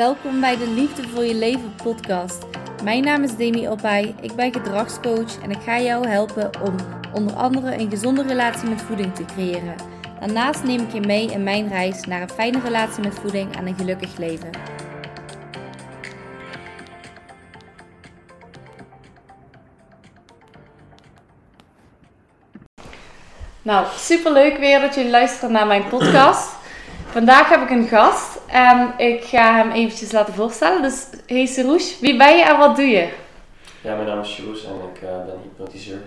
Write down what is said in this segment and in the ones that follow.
Welkom bij de Liefde voor je leven podcast. Mijn naam is Demi Opay, ik ben gedragscoach en ik ga jou helpen om onder andere een gezonde relatie met voeding te creëren. Daarnaast neem ik je mee in mijn reis naar een fijne relatie met voeding en een gelukkig leven. Nou, superleuk weer dat jullie luisteren naar mijn podcast. Vandaag heb ik een gast en ik ga hem eventjes laten voorstellen. Dus, hey Serouche, wie ben je en wat doe je? Ja, mijn naam is Sjoes en ik uh, ben hypnotiseur.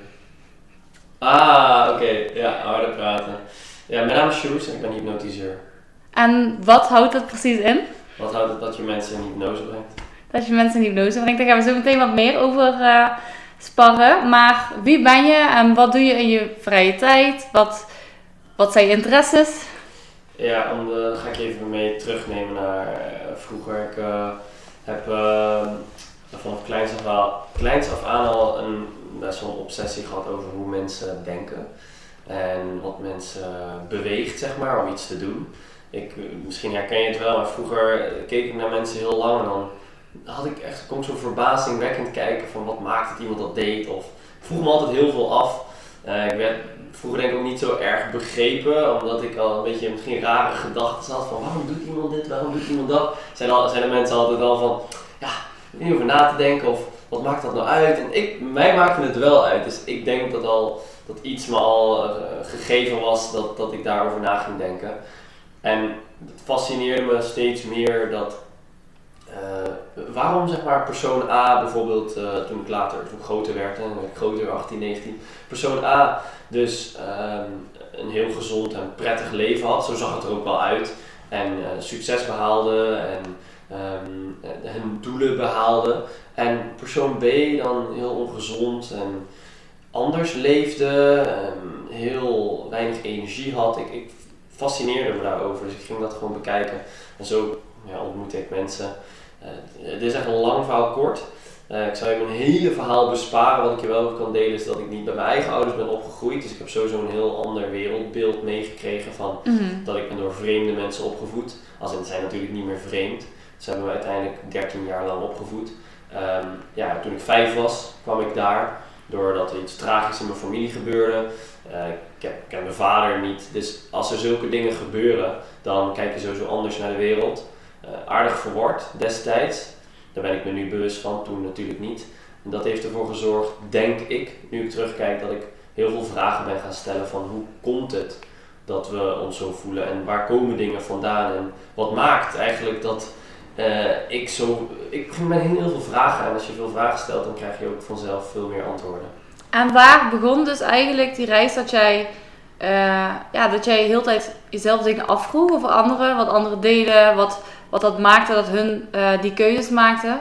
Ah, oké. Ja, harder praten. Ja, mijn naam is Sjoes en ik ben hypnotiseur. En wat houdt dat precies in? Wat houdt het dat je mensen in hypnose brengt? Dat je mensen in hypnose brengt. Daar gaan we zo meteen wat meer over uh, sparren. Maar wie ben je en wat doe je in je vrije tijd? Wat, wat zijn je interesses? Ja, de, ga ik even mee terugnemen naar uh, vroeger. Ik uh, heb uh, vanaf kleins af, aan, al een, best wel een obsessie gehad over hoe mensen denken. En wat mensen beweegt, zeg maar, om iets te doen. Ik, misschien herken je het wel, maar vroeger keek ik naar mensen heel lang en dan had ik echt, kon zo'n verbazingwekkend kijken van wat maakt het iemand dat deed. Of ik vroeg me altijd heel veel af. ik werd vroeger denk ik ook niet zo erg begrepen, omdat ik al een beetje misschien rare gedachten had van waarom doet iemand dit, waarom doet iemand dat. Zijn, al, zijn de mensen altijd wel van, ja, niet over na te denken of wat maakt dat nou uit. En ik, mij maakte het wel uit, dus ik denk dat, al, dat iets me al uh, gegeven was dat, dat ik daarover na ging denken. En het fascineerde me steeds meer dat uh, waarom zeg maar persoon A bijvoorbeeld, uh, toen ik later, toen ik groter werd, en ik groter, 18, 19, persoon A dus um, een heel gezond en prettig leven had, zo zag het er ook wel uit. En uh, succes behaalde en um, hun doelen behaalde. En persoon B dan heel ongezond en anders leefde, um, heel weinig energie had. Ik, ik fascineerde me daarover, dus ik ging dat gewoon bekijken. En zo ja, ontmoette ik mensen. Het is echt een lang verhaal kort. Uh, ik zou je mijn hele verhaal besparen. Wat ik je wel kan delen is dat ik niet bij mijn eigen ouders ben opgegroeid. Dus ik heb sowieso een heel ander wereldbeeld meegekregen van Mhm. dat ik ben door vreemde mensen opgevoed. Als in, het zijn natuurlijk niet meer vreemd. Ze hebben me uiteindelijk 13 jaar lang opgevoed. Um, ja, toen ik vijf was, kwam ik daar. Doordat er iets tragisch in mijn familie gebeurde. Uh, ik, heb, ik ken mijn vader niet. Dus als er zulke dingen gebeuren, dan kijk je sowieso anders naar de wereld. Uh, aardig verward destijds. Daar ben ik me nu bewust van, toen natuurlijk niet. En dat heeft ervoor gezorgd, denk ik, nu ik terugkijk, dat ik heel veel vragen ben gaan stellen van hoe komt het dat we ons zo voelen en waar komen dingen vandaan en wat maakt eigenlijk dat uh, ik zo... Ik mij heel veel vragen en als je veel vragen stelt, dan krijg je ook vanzelf veel meer antwoorden. En waar begon dus eigenlijk die reis dat jij, uh, ja, dat jij heel tijd jezelf dingen afvroeg over anderen, wat anderen deden, wat, wat dat maakte dat hun uh, die keuzes maakten?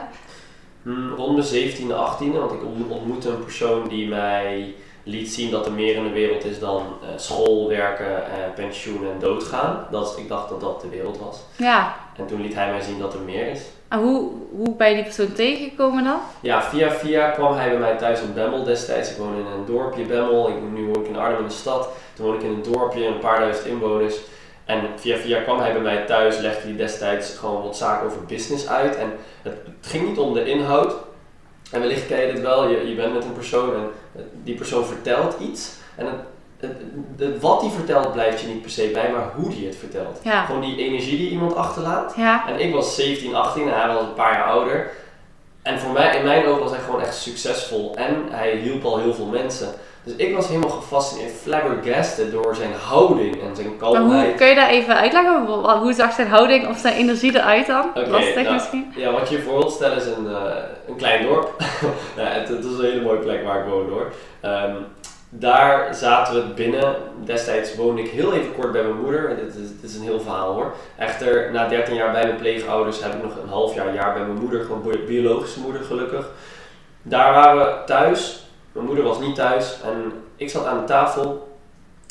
Hmm, rond mijn 17e, 18e, want ik ontmoette een persoon die mij liet zien dat er meer in de wereld is dan uh, school, werken, pensioen en doodgaan. Dat, ik dacht dat dat de wereld was. Ja. En toen liet hij mij zien dat er meer is. En hoe, hoe ben je die persoon tegengekomen dan? Ja, via via kwam hij bij mij thuis in Bemmel destijds. Ik woon in een dorpje Bemmel. Ik, nu woon ik in Arnhem in de stad. Toen woon ik in een dorpje, een paar duizend inwoners. En via via kwam hij bij mij thuis, legde hij destijds gewoon wat zaken over business uit. En het, het ging niet om de inhoud. En wellicht ken je dit wel, je, je bent met een persoon en die persoon vertelt iets. En het, wat hij vertelt blijft je niet per se bij, maar hoe hij het vertelt. Ja. Gewoon die energie die iemand achterlaat. Ja. En ik was 17, 18 en hij was een paar jaar ouder. En voor mij, in mijn ogen was hij gewoon echt succesvol. En hij hielp al heel veel mensen. Dus ik was helemaal gefascineerd, flabbergasted door zijn houding en zijn kalmheid. Maar hoe kun je daar even uitleggen? Hoe zag zijn houding of zijn energie eruit dan? Okay, Lastig nou, misschien? Ja, wat je voor wilt stellen is een, uh, een klein dorp. ja, het, het, is een hele mooie plek waar ik woon hoor. Um, daar zaten we binnen. Destijds woonde ik heel even kort bij mijn moeder. Dit is, dit is een heel verhaal hoor. Echter, na 13 jaar bij mijn pleegouders heb ik nog een half jaar, jaar bij mijn moeder. Gewoon biologische moeder gelukkig. Daar waren we thuis. Mijn moeder was niet thuis. En ik zat aan de tafel.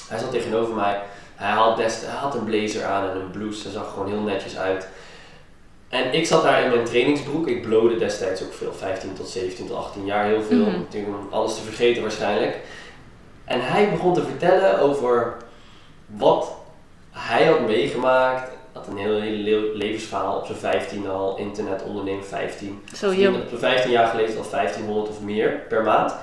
Hij zat tegenover mij. Hij had, dest, hij had een blazer aan en een blouse. Hij zag gewoon heel netjes uit. En ik zat daar in mijn trainingsbroek. Ik blode destijds ook veel. 15 tot 17 tot 18 jaar heel veel. Natuurlijk om alles te vergeten waarschijnlijk. En hij begon te vertellen over wat hij had meegemaakt had een heel, hele le- levensverhaal op zijn 15 al, internet ondernemer 15. Zo jong. Op zijn 15 jaar geleden al 1500 of meer per maand.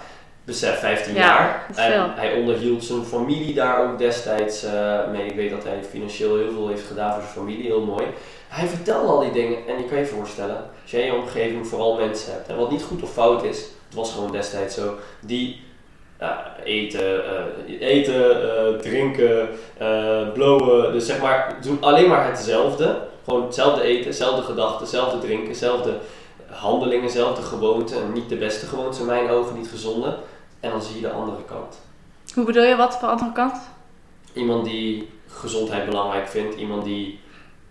Besef 15 Ja, jaar. En hij onderhield zijn familie daar ook destijds eh, mee. Ik weet dat hij financieel heel veel heeft gedaan voor zijn familie, heel mooi. Hij vertelde al die dingen en je kan je voorstellen, als jij in je omgeving vooral mensen hebt, en wat niet goed of fout is, het was gewoon destijds zo, die ja, eten, eh, eten eh, drinken, eh, blowen, dus zeg maar, doen alleen maar hetzelfde. Gewoon hetzelfde eten, hetzelfde gedachten, hetzelfde drinken, hetzelfde handelingen, hetzelfde gewoonten. En niet de beste gewoonten in mijn ogen, niet gezonde. En dan zie je de andere kant. Hoe bedoel je wat voor andere kant? Iemand die gezondheid belangrijk vindt, iemand die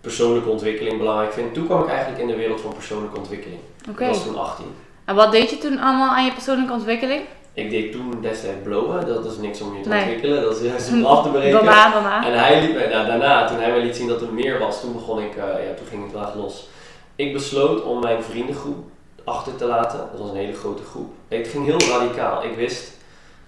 persoonlijke ontwikkeling belangrijk vindt. Toen kwam ik eigenlijk in de wereld van persoonlijke ontwikkeling. Ik was toen 18. En wat deed je toen allemaal aan je persoonlijke ontwikkeling? Ik deed toen destijds blowen, dat is niks om je te Nee. ontwikkelen, dat is juist om af te breken. Daarna, daarna. En hij liet mij, nou, daarna, toen hij mij liet zien dat er meer was, toen begon ik, eh, ja, toen ging het wel los. Ik besloot om mijn vriendengroep achter te laten. Dat was een hele grote groep. Het ging heel radicaal. Ik wist,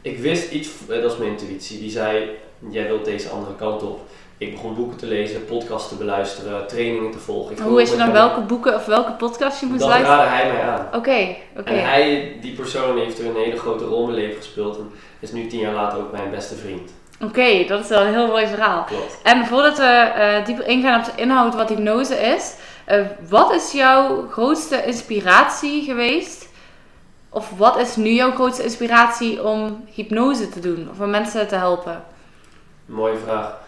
ik wist iets, eh, dat is mijn intuïtie, die zei, jij wilt deze andere kant op. Ik begon boeken te lezen, podcasts te beluisteren, trainingen te volgen. Ik Hoe wist je dan welke boeken of welke podcast je moest Dat luisteren? raadde hij mij aan. Oké, oké. En hij, die persoon heeft er een hele grote rol in mijn leven gespeeld en is nu tien jaar later ook mijn beste vriend. Oké, dat is wel een heel mooi verhaal. Klopt. En voordat we eh, dieper ingaan op de inhoud wat hypnose is, eh, wat is jouw grootste inspiratie geweest? Of wat is nu jouw grootste inspiratie om hypnose te doen of om mensen te helpen? Mooie vraag.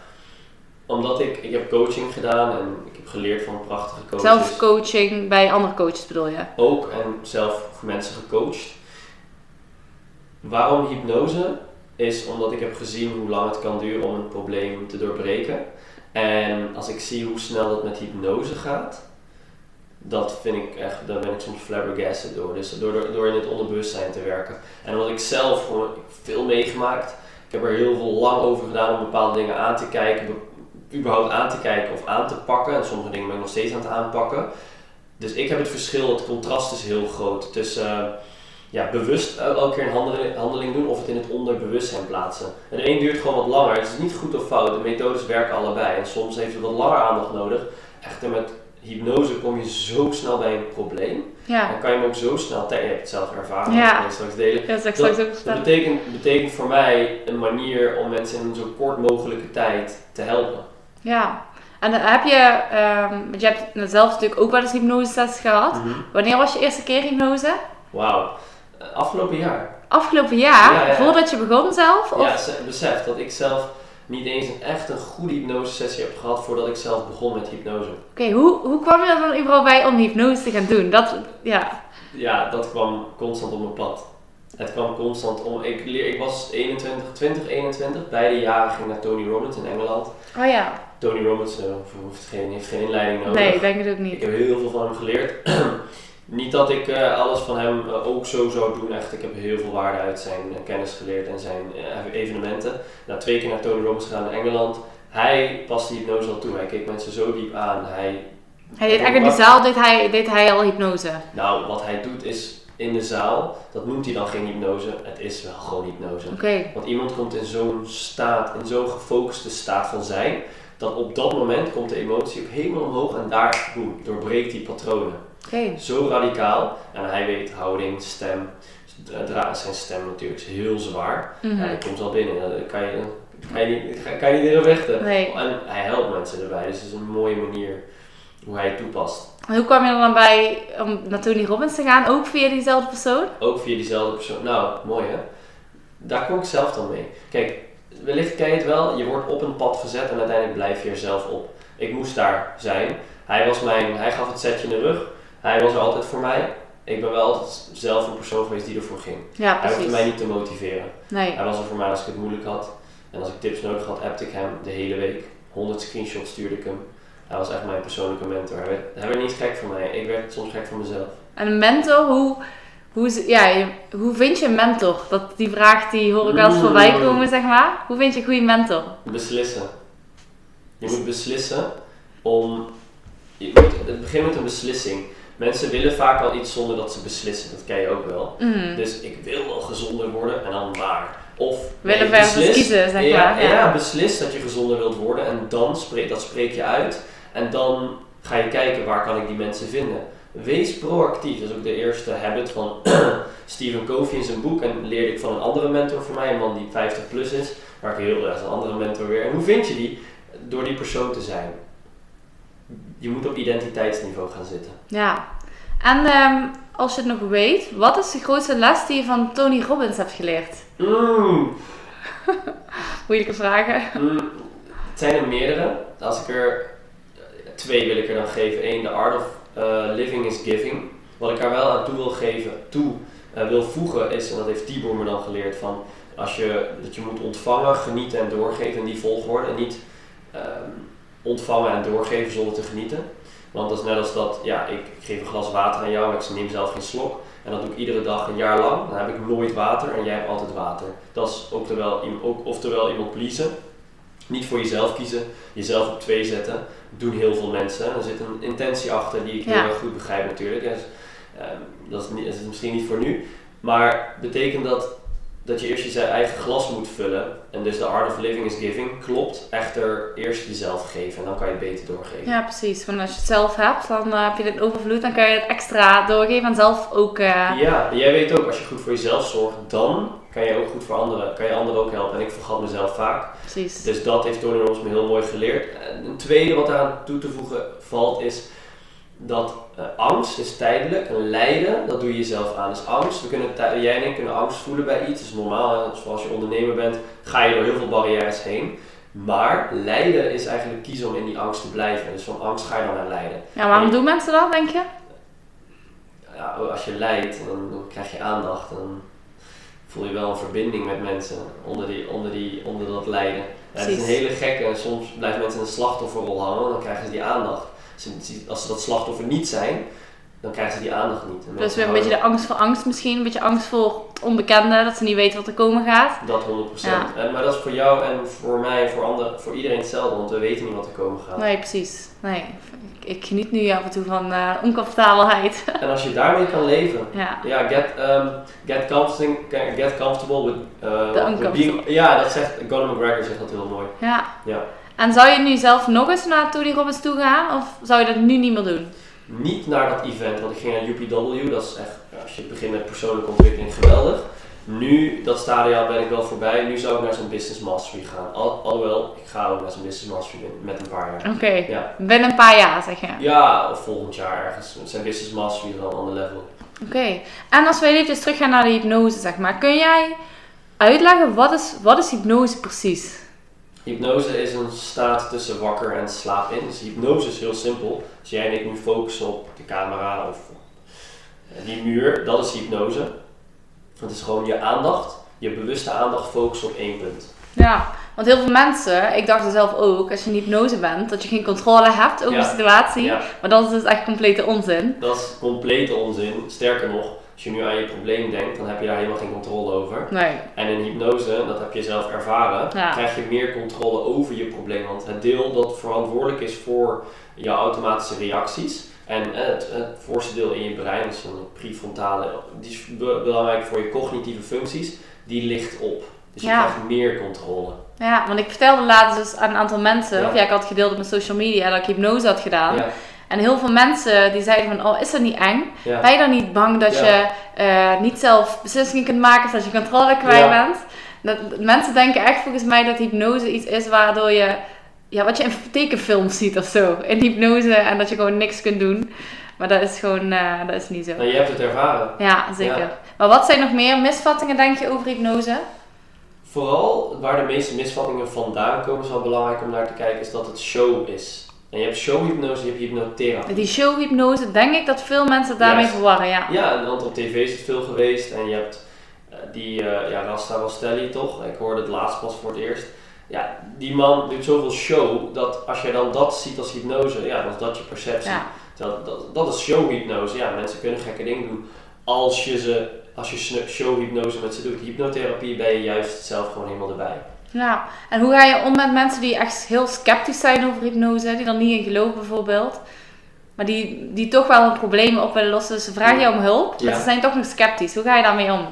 Omdat ik, ik heb coaching gedaan en ik heb geleerd van prachtige coaches. Zelfcoaching bij andere coaches bedoel je? Ook en zelf mensen gecoacht. Waarom hypnose? Is omdat ik heb gezien hoe lang het kan duren om een probleem te doorbreken. En als ik zie hoe snel dat met hypnose gaat, dat vind ik echt, daar ben ik soms flabbergasted door. Dus door, door, in het onderbewustzijn te werken. En omdat ik zelf veel meegemaakt. Ik heb er heel veel lang over gedaan om bepaalde dingen aan te kijken. be- überhaupt aan te kijken of aan te pakken. En sommige dingen ben ik nog steeds aan het aanpakken. Dus ik heb het verschil, het contrast is heel groot tussen eh, ja, bewust el- elke keer een handeling, doen of het in het onderbewustzijn plaatsen. En een duurt gewoon wat langer. Het is niet goed of fout, de methodes werken allebei. En soms heeft het wat langer aandacht nodig. Echter met hypnose kom je zo snel bij een probleem. Ja, Dan kan je hem ook zo snel, te- je hebt het zelf ervaren, Ja. dat straks delen. dat Dat betekent, betekent voor mij een manier om mensen in zo kort mogelijke tijd te helpen. Ja. En dan heb je, ehm, want je hebt zelf natuurlijk ook wel eens hypnosesessies gehad. Mhm. Wanneer was je eerste keer hypnose? Wauw. Eh, Afgelopen jaar. Afgelopen jaar, Ja, ja, ja. voordat je begon zelf? Of? Ja, besef dat ik zelf niet eens een, echt een goede hypnosesessie heb gehad voordat ik zelf begon met hypnose. Oké, hoe, hoe kwam je er dan überhaupt bij om hypnose te gaan doen? Dat, ja. Ja, dat kwam constant op mijn pad. Het kwam constant om. Ik, leer, ik was 21, 20, 21. Beide jaren ging naar Tony Robbins in Engeland. Oh ja. Tony Robbins eh, hoeft geen, heeft geen inleiding nodig. Nee, ik denk het ook Ik niet. heb heel veel van hem geleerd. Niet dat ik eh, alles van hem eh, ook zo zou doen, echt. Ik heb heel veel waarde uit zijn eh, kennis geleerd en zijn evenementen. Nou, twee keer naar Tony Robbins gegaan in Engeland. Hij paste hypnose al toe. Hij keek mensen zo diep aan. Hij, Hij deed eigenlijk in de zaal deed hij, deed hij al hypnose. nou, wat hij doet is in de zaal, dat noemt hij dan geen hypnose. Het is wel gewoon hypnose. Want iemand komt in zo'n staat, in zo'n gefocuste staat van zijn, dat op dat moment komt de emotie ook helemaal omhoog en daar, boem, doorbreekt die patronen. Zo radicaal. En hij weet houding, stem. Dra zijn stem natuurlijk is heel zwaar. Ja, hij komt al binnen. Dat kan je, kan je niet, kan je niet vechten. Nee. En hij helpt mensen erbij. Dus het is een mooie manier hoe hij het toepast. En Hoe kwam je er dan bij om naar Tony Robbins te gaan? Ook via diezelfde persoon? Ook via diezelfde persoon. Nou, mooi hè. Daar kom ik zelf dan mee. Kijk, wellicht ken je het wel. Je wordt op een pad gezet en uiteindelijk blijf je er zelf op. Ik moest daar zijn. Hij, was mijn, hij gaf het setje in de rug. Hij was er altijd voor mij. Ik ben wel altijd zelf een persoon geweest die ervoor ging. Ja, Hij hoefde mij niet te motiveren. Nee. Hij was er voor mij als ik het moeilijk had. En als ik tips nodig had, appte ik hem de hele week. 100 screenshots stuurde ik hem. Hij was echt mijn persoonlijke mentor. Hij werd, hij werd niet gek van mij. Ik werd soms gek van mezelf. En een mentor, hoe, hoe, ja, hoe vind je een mentor? Dat, die vraag die hoor ik wel eens voorbij komen, zeg maar. Hoe vind je een goede mentor? Beslissen. Je moet beslissen om... Je moet, het begint met een beslissing. Mensen willen vaak al iets zonder dat ze beslissen. Dat ken je ook wel. Mhm. Dus ik wil wel gezonder worden en dan maar. Of Willen beslis- kiezen, zeg ja, maar, ja. Ja. beslis dat je gezonder wilt worden en dan spreek, dat spreek je uit. En dan ga je kijken waar kan ik die mensen vinden. Wees proactief. Dat is ook de eerste habit van Stephen Covey in zijn boek. En leerde ik van een andere mentor van mij, een man die 50 plus is. Waar ik heel, is een andere mentor weer. En hoe vind je die? Door die persoon te zijn. Je moet op identiteitsniveau gaan zitten. Ja. En ehm, als je het nog weet, wat is de grootste les die je van Tony Robbins hebt geleerd? Mm. Moeilijke vragen. Mm, het zijn er meerdere. Als ik er twee wil ik er dan geven. Eén, de art of uh, living is giving. Wat ik daar wel aan toe wil geven, toe uh, wil voegen is, en dat heeft Tibor me dan geleerd, van als je, dat je moet ontvangen, genieten en doorgeven in die volgorde. En niet um, ontvangen en doorgeven zonder te genieten. Want dat is net als dat, ja, ik, ik geef een glas water aan jou, maar ik neem zelf geen slok. En dat doe ik iedere dag een jaar lang. Dan heb ik nooit water en jij hebt altijd water. Dat is oftewel, ook, oftewel iemand pleasen. Niet voor jezelf kiezen, jezelf op twee zetten. Doen heel veel mensen. Er zit een intentie achter die ik heel erg goed begrijp natuurlijk. Dus, um, dat, is niet, dat is misschien niet voor nu. Maar betekent dat dat je eerst je eigen glas moet vullen. En dus de art of living is giving klopt. Echter eerst jezelf geven en dan kan je het beter doorgeven. Ja, precies. Want als je het zelf hebt, dan uh, heb je het overvloed. Dan kan je het extra doorgeven en zelf ook... Uh... Ja, jij weet ook, als je goed voor jezelf zorgt, dan kan je ook goed voor anderen. Kan je anderen ook helpen. En ik vergat mezelf vaak. Precies. Dus dat heeft Tony ons me heel mooi geleerd. En een tweede wat eraan toe te voegen valt is dat uh, angst is tijdelijk en lijden, dat doe je jezelf aan. Dus angst, we kunnen, jij en ik kunnen angst voelen bij iets, dat is normaal. Zoals je ondernemer bent, ga je door heel veel barrières heen. Maar lijden is eigenlijk kiezen om in die angst te blijven. Dus van angst ga je dan naar lijden. Ja, waarom doen mensen dat, denk je? Ja, als je lijdt, dan, dan krijg je aandacht. Dan voel je wel een verbinding met mensen onder, die, onder, die, onder dat lijden. Ja, het is een hele gekke en soms blijven mensen in een slachtofferrol hangen, dan krijgen ze die aandacht als ze dat slachtoffer niet zijn, dan krijgen ze die aandacht niet. Dus weer een beetje de angst voor angst misschien, een beetje angst voor het onbekende, dat ze niet weten wat er komen gaat. Dat 100%. Ja. En, maar dat is voor jou en voor mij en voor, anderen, voor iedereen hetzelfde, want we weten niet wat er komen gaat. Nee, precies. Nee, ik, geniet nu af en toe van uh, oncomfortabelheid. En als je daarmee kan leven, ja, ja get, um, get, comfortable, get comfortable with, uh, with being, Ja, dat zegt, Conor McGregor zegt dat heel mooi. Ja. ja. En zou je nu zelf nog eens naar Tony Robbins toe gaan? Of zou je dat nu niet meer doen? Niet naar dat event, want ik ging naar UPW. Dat is echt, als je begint met persoonlijke ontwikkeling, geweldig. Nu, dat stadium ben ik wel voorbij. Nu zou ik naar zo'n business mastery gaan. Al, alhoewel, ik ga ook naar zo'n business mastery met een paar jaar. Oké, ja. binnen een paar jaar zeg je? Ja, of volgend jaar ergens. Zijn business mastery is wel een ander level. Oké, en als we even terug gaan naar de hypnose, zeg maar. Kun jij uitleggen, wat is, wat is hypnose precies? Hypnose is een staat tussen wakker en slaap in. Dus hypnose is heel simpel. Als jij en ik nu focussen op de camera of eh, die muur, dat is hypnose. Het is gewoon je aandacht, je bewuste aandacht focussen op één punt. Ja, want heel veel mensen, ik dacht er zelf ook, als je in hypnose bent, dat je geen controle hebt over de situatie. Maar dat is dus echt complete onzin. Dat is complete onzin. Sterker nog, als je nu aan je probleem denkt, dan heb je daar helemaal geen controle over. Nee. En in hypnose, dat heb je zelf ervaren, krijg je meer controle over je probleem. Want het deel dat verantwoordelijk is voor jouw automatische reacties en het, het voorste deel in je brein, dus een prefrontale, die is belangrijk voor je cognitieve functies, die ligt op. Dus je krijgt meer controle. Ja, want ik vertelde laatst dus aan een aantal mensen, ja. of ja, ik had gedeeld op mijn social media dat ik hypnose had gedaan. En heel veel mensen die zeiden van, oh, is dat niet eng? Ben je dan niet bang dat je uh, niet zelf beslissingen kunt maken of dat je controle kwijt bent? Dat, mensen denken echt volgens mij dat hypnose iets is waardoor je, ja, wat je in tekenfilms ziet of zo, in hypnose en dat je gewoon niks kunt doen. Maar dat is gewoon, uh, dat is niet zo. Nou, je hebt het ervaren. Ja, zeker. Maar wat zijn nog meer misvattingen, denk je, over hypnose? Vooral waar de meeste misvattingen vandaan komen, is wel belangrijk om naar te kijken, is dat het show is. En je hebt showhypnose, je hebt hypnotherapie. Die showhypnose, denk ik dat veel mensen daarmee verwarren, ja. Ja, want op tv is het veel geweest. En je hebt uh, die, uh, ja, Rasta Rastelli toch? Ik hoorde het laatst pas voor het eerst. Ja, die man doet zoveel show, dat als je dan dat ziet als hypnose, ja, dan is dat je perceptie. Ja. Dat, dat, dat is showhypnose. Ja, mensen kunnen gekke dingen doen als je, ze, als je showhypnose met ze doet. Hypnotherapie ben je juist zelf gewoon helemaal erbij. Ja, en hoe ga je om met mensen die echt heel sceptisch zijn over hypnose, die er niet in geloven bijvoorbeeld, maar die, die toch wel een probleem op willen lossen. Ze vragen je om hulp, maar ze zijn toch nog sceptisch. Hoe ga je daarmee om?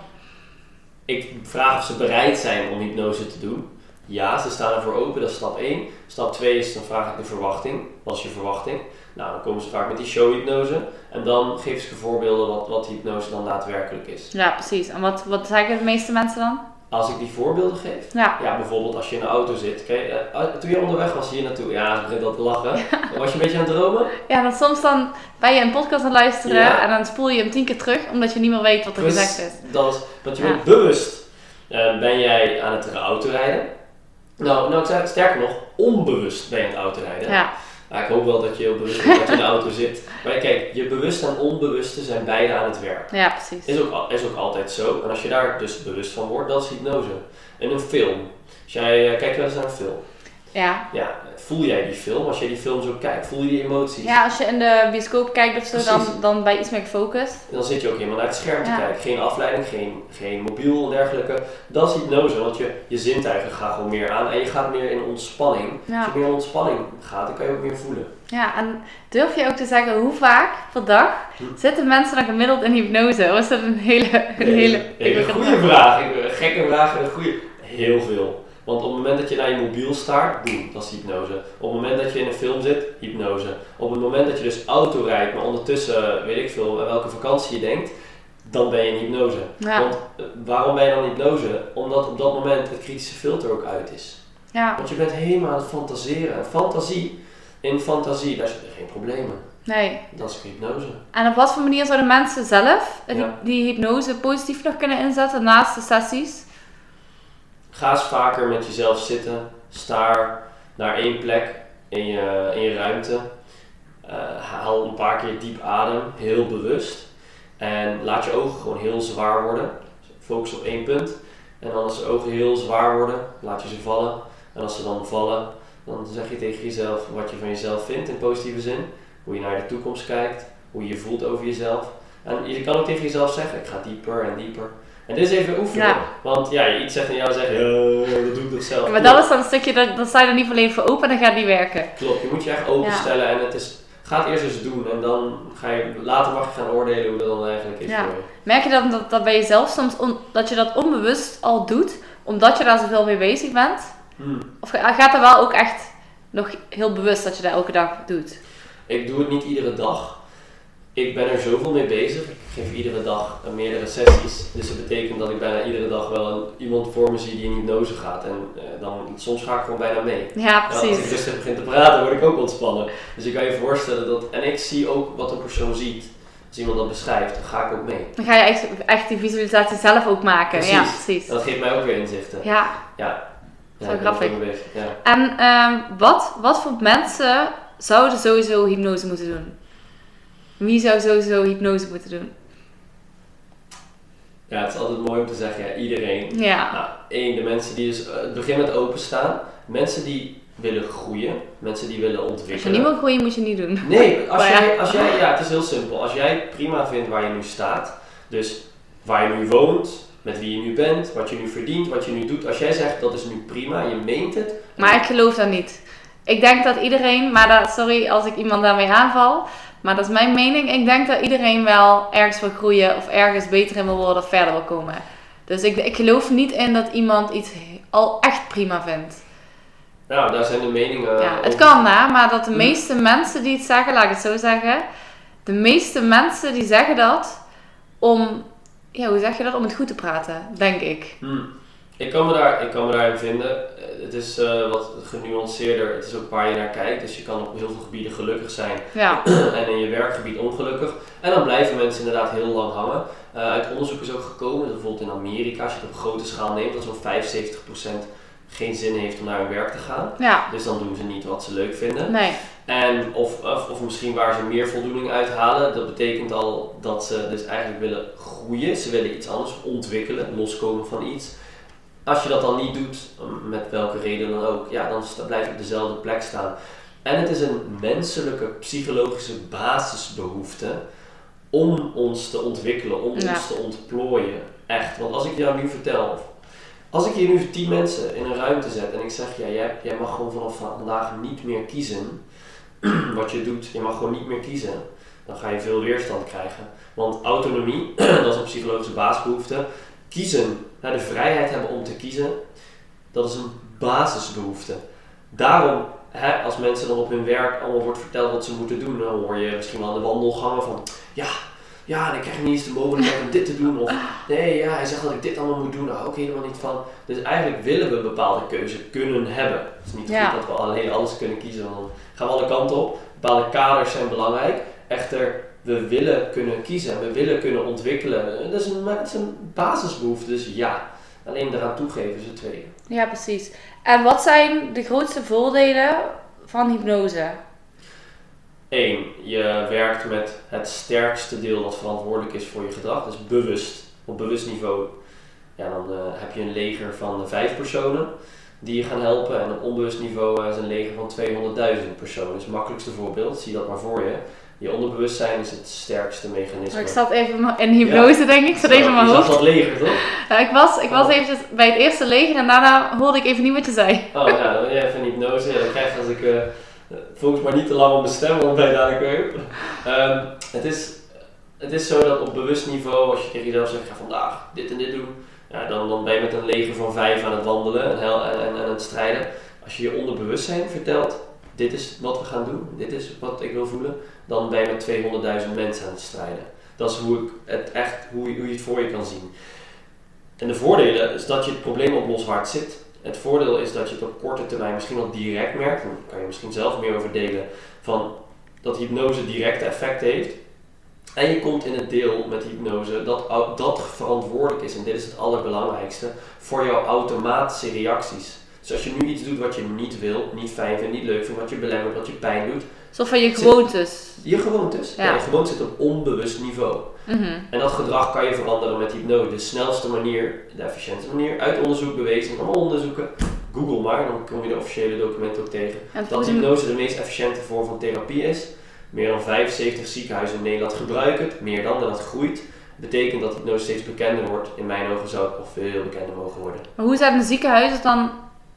Ik vraag of ze bereid zijn om hypnose te doen. Ja, ze staan ervoor open, dat is stap 1. Stap 2 is, dan vraag ik de verwachting. Wat is je verwachting? Nou, dan komen ze vaak met die showhypnose. En dan geef ik voorbeelden wat, wat hypnose dan daadwerkelijk is. Ja, precies. En wat, wat zeggen de meeste mensen dan? Als ik die voorbeelden geef, Ja. ja, bijvoorbeeld als je in een auto zit. Kijk, eh, toen je onderweg was hier naartoe, ja, ze begint al te lachen. Was je een beetje aan het dromen? Ja, dan soms dan ben je een podcast aan het luisteren Ja. en dan spoel je hem tien keer terug omdat je niet meer weet wat er gezegd is. Dat is, want je bent bewust. eh, ben jij aan het autorijden? Nou, nou, sterker nog, onbewust ben je aan het autorijden. Ja, Ik hoop wel dat je heel bewust dat je in de auto zit. Maar kijk, je bewuste en onbewuste zijn beide aan het werk. ja precies. Is ook, is ook altijd zo. En als je daar dus bewust van wordt, dat is hypnose. In een film. Als jij, eh, kijk wel eens naar een film. Ja. Ja, voel jij die film? Als jij die film zo kijkt, voel je die emoties? ja, als je in de bioscoop kijkt of zo, dan, dan ben je iets meer gefocust. Dan zit je ook helemaal naar het scherm te Ja. kijken. Geen afleiding, geen, geen mobiel en dergelijke. Dat is hypnose, want je, je zintuigen gaan gewoon meer aan en je gaat meer in ontspanning. Ja. Als je meer in ontspanning gaat, dan kan je ook meer voelen. Ja, en durf je ook te zeggen hoe vaak per dag Hm. zitten mensen dan gemiddeld in hypnose? Of is dat een hele... Een hele, hele goede vraag. Een gekke vraag en een goede. Heel veel. Want op het moment dat je naar je mobiel staart, boem, dat is hypnose. Op het moment dat je in een film zit, hypnose. Op het moment dat je dus auto rijdt, maar ondertussen weet ik veel aan welke vakantie je denkt, dan ben je in hypnose. Ja, Want eh, waarom ben je dan in hypnose? Omdat op dat moment het kritische filter ook uit is. ja, Want je bent helemaal aan het fantaseren. En fantasie, in fantasie, daar zitten geen problemen. nee. Dat is hypnose. En op wat voor manier zouden mensen zelf die, Ja. die hypnose positief nog kunnen inzetten naast de sessies? Ga eens vaker met jezelf zitten. Staar naar één plek in je, in je ruimte. Eh, haal een paar keer diep adem, heel bewust. En laat je ogen gewoon heel zwaar worden. Focus op één punt. En als de ogen heel zwaar worden, laat je ze vallen. En als ze dan vallen, dan zeg je tegen jezelf wat je van jezelf vindt in positieve zin. Hoe je naar de toekomst kijkt, hoe je je voelt over jezelf. En je kan ook tegen jezelf zeggen, ik ga dieper en dieper. En dit is even oefenen. Ja. Want ja, je iets zegt en jou zegt, ja, dat doe ik toch zelf. Maar dat is dan een stukje, dat, dan sta je er niet volledig voor open en dan gaat niet werken. Klopt, je moet je echt openstellen en het is, ga het eerst eens doen en dan ga je, later mag je gaan oordelen hoe dat dan eigenlijk is Ja. voor je. Merk je dan dat, dat bij jezelf soms on- dat je dat onbewust al doet, omdat je daar zoveel mee bezig bent? Hmm. Of ga- gaat er wel ook echt nog heel bewust dat je dat elke dag doet? Ik doe het niet iedere dag. Ik ben er zoveel mee bezig. Ik geef iedere dag meerdere sessies. Dus dat betekent dat ik bijna iedere dag wel een, iemand voor me zie die in hypnose gaat. En eh, dan, soms ga ik gewoon bijna mee. Ja, Ja, als ik precies. rustig begin te praten, word ik ook ontspannen. Dus ik kan je voorstellen dat. En ik zie ook wat een persoon ziet. Als iemand dat beschrijft, dan ga ik ook mee. Dan ga je echt, echt die visualisatie zelf ook maken. Ja, Precies. precies. Dat geeft mij ook weer inzichten. Ja, Ja. Zo ben er grappig. Ja. en ehm, wat, wat voor mensen zouden sowieso hypnose moeten doen? Wie zou sowieso hypnose moeten doen? ja, het is altijd mooi om te zeggen, ja, iedereen. Ja, Nou, één, de mensen die dus, eh, het begin met openstaan. Mensen die willen groeien. Mensen die willen als je ontwikkelen. niet wil groeien, moet je niet doen. Nee, als Maar jij, als jij, ja, het is heel simpel. Als jij prima vindt waar je nu staat, dus waar je nu woont, met wie je nu bent, wat je nu verdient, wat je nu doet. Als jij zegt dat is nu prima, je meent het. Maar ik geloof dat niet. Ik denk dat iedereen, maar dat, sorry als ik iemand daarmee aanval, maar dat is mijn mening. Ik denk dat iedereen wel ergens wil groeien of ergens beter in wil worden of verder wil komen. Dus ik, ik geloof niet in dat iemand iets al echt prima vindt. Nou, daar zijn de meningen Ja, het over. kan hè, maar dat de Hm. meeste mensen die het zeggen, laat ik het zo zeggen, de meeste mensen die zeggen dat om, ja, hoe zeg je dat, om het goed te praten, denk ik. Hmm. Ik kan me, daar, ik kan me daarin vinden. Eh, Het is eh, wat genuanceerder. Het is ook waar je naar kijkt. Dus je kan op heel veel gebieden gelukkig zijn. Ja, en in je werkgebied ongelukkig. En dan blijven mensen inderdaad heel lang hangen. Eh, uit onderzoek is ook gekomen, dat bijvoorbeeld in Amerika, als je het op grote schaal neemt, dat zo'n 75% geen zin heeft om naar hun werk te gaan. ja, Dus dan doen ze niet wat ze leuk vinden. nee, En of, of, of misschien waar ze meer voldoening uit halen, dat betekent al dat ze dus eigenlijk willen groeien. Ze willen iets anders ontwikkelen, loskomen van iets. Als je dat dan niet doet, met welke reden dan ook, ja, dan blijf je op dezelfde plek staan. En het is een menselijke, psychologische basisbehoefte om ons te ontwikkelen, om Ja. ons te ontplooien. Echt. Want als ik jou nu vertel, als ik hier nu tien mensen in een ruimte zet en ik zeg, ja, jij, jij mag gewoon vanaf vandaag niet meer kiezen wat je doet, je mag gewoon niet meer kiezen, dan ga je veel weerstand krijgen. Want autonomie, dat is een psychologische basisbehoefte, kiezen, de vrijheid hebben om te kiezen, dat is een basisbehoefte. Daarom, hè, als mensen dan op hun werk allemaal wordt verteld wat ze moeten doen, dan hoor je misschien wel aan de wandelgangen van, ja, ja, dan krijg je niet eens de mogelijkheid om dit te doen. Of nee, ja, hij zegt dat ik dit allemaal moet doen, daar hou ik helemaal niet van. Dus eigenlijk willen we een bepaalde keuze kunnen hebben. Het is niet Ja. goed dat we alleen alles kunnen kiezen, want dan gaan we alle kanten op. Bepaalde kaders zijn belangrijk. Echter, we willen kunnen kiezen en we willen kunnen ontwikkelen. Dat is een, is basisbehoefte, dus ja. Alleen eraan toegeven is het tweede. Ja, precies. En wat zijn de grootste voordelen van hypnose? Eén, je werkt met het sterkste deel dat verantwoordelijk is voor je gedrag, dus bewust, op bewust niveau. Ja, dan eh, heb je een leger van vijf personen die je gaan helpen en op onbewust niveau eh, is een leger van 200.000 personen. Dus het makkelijkste voorbeeld, zie dat maar voor je. Je onderbewustzijn is het sterkste mechanisme. Ik zat even in hypnose, denk ik. Ik zat even in mijn Je zag hoofd. dat leger, toch? Ja, ik was, ik was eventjes bij het eerste leger en daarna hoorde ik even niet wat je zei. Oh, ja, dan ben je even in hypnose. Ja, dan krijg je als ik... eh focus maar niet te lang op mijn stem, want ben je dadelijk weer. Ehm, het, is, het is zo dat op bewust niveau, als je tegen jezelf zegt, ik ga vandaag dit en dit doen. Ja, dan, dan ben je met een leger van vijf aan het wandelen en, hel- en, en, en aan het strijden. Als je je onderbewustzijn vertelt, dit is wat we gaan doen, dit is wat ik wil voelen. Dan ben met 200.000 mensen aan het strijden. Dat is hoe, ik het echt, hoe, je, hoe je het voor je kan zien. En de voordelen is dat je het probleem op los hard zit. Het voordeel is dat je het op korte termijn misschien al direct merkt. Daar kan je misschien zelf meer over delen. Van dat hypnose directe effecten heeft. En je komt in het deel met hypnose dat, dat verantwoordelijk is. En dit is het allerbelangrijkste. Voor jouw automatische reacties. Dus als je nu iets doet wat je niet wil, niet fijn vindt, niet leuk vindt, wat je belemmert, wat je pijn doet. Zo van je Zit- gewoontes. Je gewoontes. Ja. Ja. je gewoontes zit op onbewust niveau. Mhm. En dat gedrag kan je veranderen met hypnose. De snelste manier, de efficiëntste manier, uit onderzoek bewezen, allemaal onderzoeken. Google maar, dan kom je de officiële documenten ook tegen. En Dat hypnose de meest efficiënte vorm van therapie is. Meer dan 75 ziekenhuizen in Nederland gebruiken het, meer dan, en dat groeit. Betekent dat hypnose steeds bekender wordt. In mijn ogen zou het nog veel bekender mogen worden. Maar hoe zijn de ziekenhuizen dan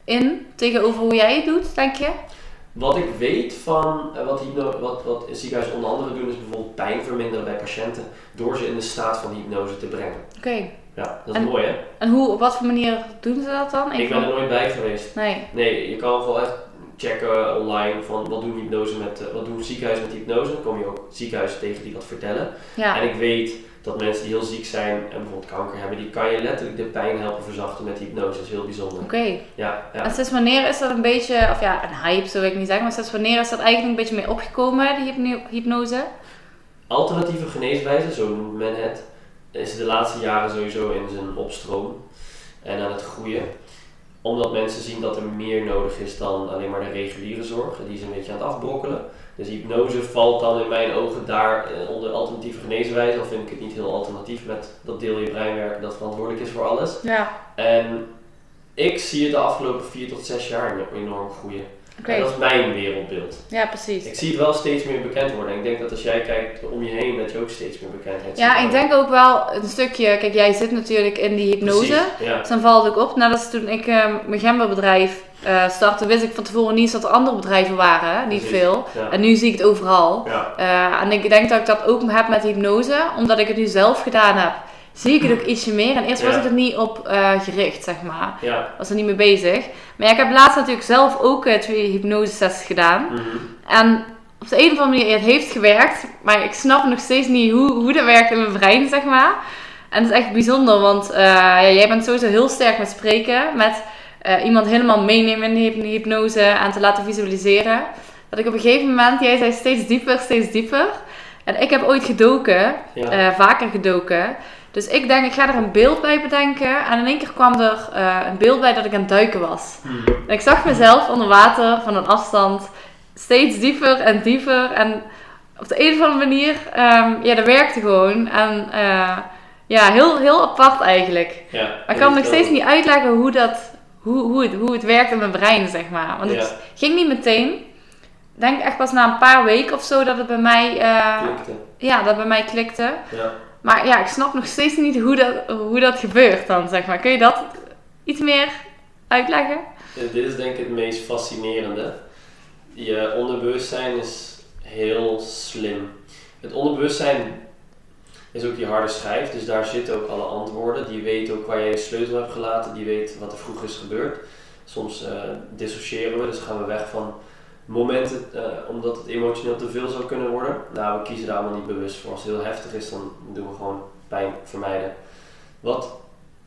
in tegenover hoe jij het doet, denk je? Wat ik weet van eh, wat, hypno, wat, wat ziekenhuizen onder andere doen, is bijvoorbeeld pijn verminderen bij patiënten. Door ze in de staat van hypnose te brengen. Oké. Ja, dat is En- mooi hè? En hoe, op wat voor manier doen ze dat dan? Ik ben er nooit bij geweest. Nee. Nee, je kan gewoon echt checken online van wat doen hypnose met, eh, wat doen ziekenhuizen met hypnose. Dan kom je ook ziekenhuizen tegen die dat vertellen. Ja. En ik weet dat mensen die heel ziek zijn en bijvoorbeeld kanker hebben, die kan je letterlijk de pijn helpen verzachten met hypnose. Dat is heel bijzonder. Oké. Ja, ja. En sinds wanneer is dat een beetje, of ja, een hype zou ik niet zeggen, maar sinds wanneer is dat eigenlijk een beetje mee opgekomen, die hypno- hypnose? Alternatieve geneeswijzen, zo noemt men het, is de laatste jaren sowieso in zijn opstroom en aan het groeien. Omdat mensen zien dat er meer nodig is dan alleen maar de reguliere zorg. Die is een beetje aan het afbrokkelen. Dus hypnose valt dan in mijn ogen daar eh, onder alternatieve geneeswijzen. Al vind ik het niet heel alternatief met dat deel je brein werken dat verantwoordelijk is voor alles. Ja. En ik zie het de afgelopen vier tot zes jaar enorm groeien. En dat is mijn wereldbeeld. Ja, precies. Ik zie het wel steeds meer bekend worden. En ik denk dat als jij kijkt om je heen, dat je ook steeds meer bekendheid Ja, ziet ik denk ook wel een stukje, kijk, jij zit natuurlijk in die hypnose. Precies, Ja. Dus dan valt het ook op. Net als toen ik eh, mijn gemberbedrijf eh startte, wist ik van tevoren niet eens dat er andere bedrijven waren. Niet Precies. veel. Ja. En nu zie ik het overal. Ja. Eh, en ik denk dat ik dat ook heb met hypnose, omdat ik het nu zelf gedaan heb. Zie ik het ook ietsje meer. En eerst was ik er niet op eh, gericht, zeg maar. Was er niet mee bezig. Maar ja, ik heb laatst natuurlijk zelf ook eh, twee hypnosesessies gedaan. Mhm. En op de een of andere manier, het heeft gewerkt. Maar ik snap nog steeds niet hoe, hoe dat werkt in mijn brein, zeg maar. En het is echt bijzonder, want eh, ja, jij bent sowieso heel sterk met spreken. Met iemand helemaal meenemen in de hyp- hypnose en te laten visualiseren. Dat ik op een gegeven moment, jij zei steeds dieper, steeds dieper. En ik heb ooit gedoken, Ja. vaker gedoken. Dus ik denk, ik ga er een beeld bij bedenken. En in één keer kwam er eh, een beeld bij dat ik aan het duiken was. En ik zag mezelf onder water van een afstand steeds dieper en dieper. En op de een of andere manier, ehm, ja, dat werkte gewoon. En eh, ja, heel, heel apart eigenlijk. Ja. Maar ik kan nog steeds niet uitleggen hoe, dat, hoe, hoe, het, hoe het werkt in mijn brein, zeg maar. Want Ja. het ging niet meteen. Ik denk echt pas na een paar weken of zo dat het bij mij, Klikte. ja, dat bij mij klikte. Ja. Maar ja, ik snap nog steeds niet hoe dat, hoe dat gebeurt dan, zeg maar. Kun je dat iets meer uitleggen? Dit is denk ik het meest fascinerende. Je onderbewustzijn is heel slim. Het onderbewustzijn is ook die harde schijf, dus daar zitten ook alle antwoorden. Die weet ook waar jij je sleutel hebt gelaten, die weet wat er vroeger is gebeurd. Soms eh, dissociëren we, dus gaan we weg van momenten eh, omdat het emotioneel te veel zou kunnen worden. Nou, we kiezen daar allemaal niet bewust voor. Als het heel heftig is, dan doen we gewoon pijn vermijden. Wat,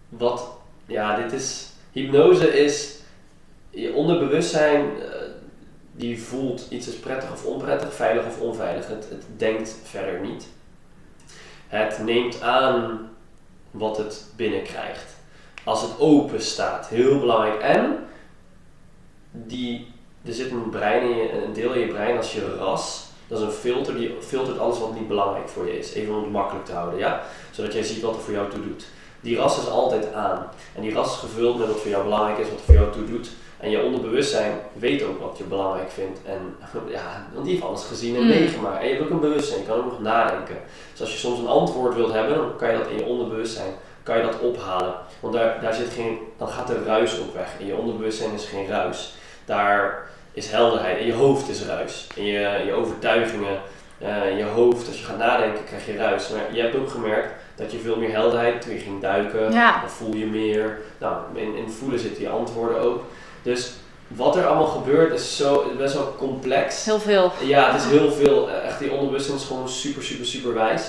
wat ja, dit is, hypnose is, je onderbewustzijn, uh, die voelt iets is prettig of onprettig, veilig of onveilig. Het, het denkt verder niet. Het neemt aan wat het binnenkrijgt. Als het open staat, heel belangrijk. En die, er zit een, brein in je, een deel in je brein als je ras. Dat is een filter die filtert alles wat niet belangrijk voor je is. Even om het makkelijk te houden, ja? Zodat jij ziet wat er voor jou toe doet. Die ras is altijd aan. En die ras is gevuld met wat voor jou belangrijk is, wat er voor jou toe doet. En je onderbewustzijn weet ook wat je belangrijk vindt. En ja, want die heeft alles gezien en Mm. meegemaakt. En je hebt ook een bewustzijn, je kan ook nog nadenken. Dus als je soms een antwoord wilt hebben, dan kan je dat in je onderbewustzijn kan je dat ophalen. Want daar, daar zit geen, dan gaat de ruis ook weg. In je onderbewustzijn is geen ruis. Daar is helderheid. In je hoofd is ruis. In je, je overtuigingen, eh, je hoofd, als je gaat nadenken, krijg je ruis. Maar je hebt ook gemerkt dat je veel meer helderheid, toen je ging duiken, Ja. dan voel je meer. Nou, in, in voelen zitten die antwoorden ook. Dus wat er allemaal gebeurt is zo, best wel complex. Heel veel. Ja, het is heel veel. Eh, Echt, die onderbewustzijn is gewoon super, super, super wijs.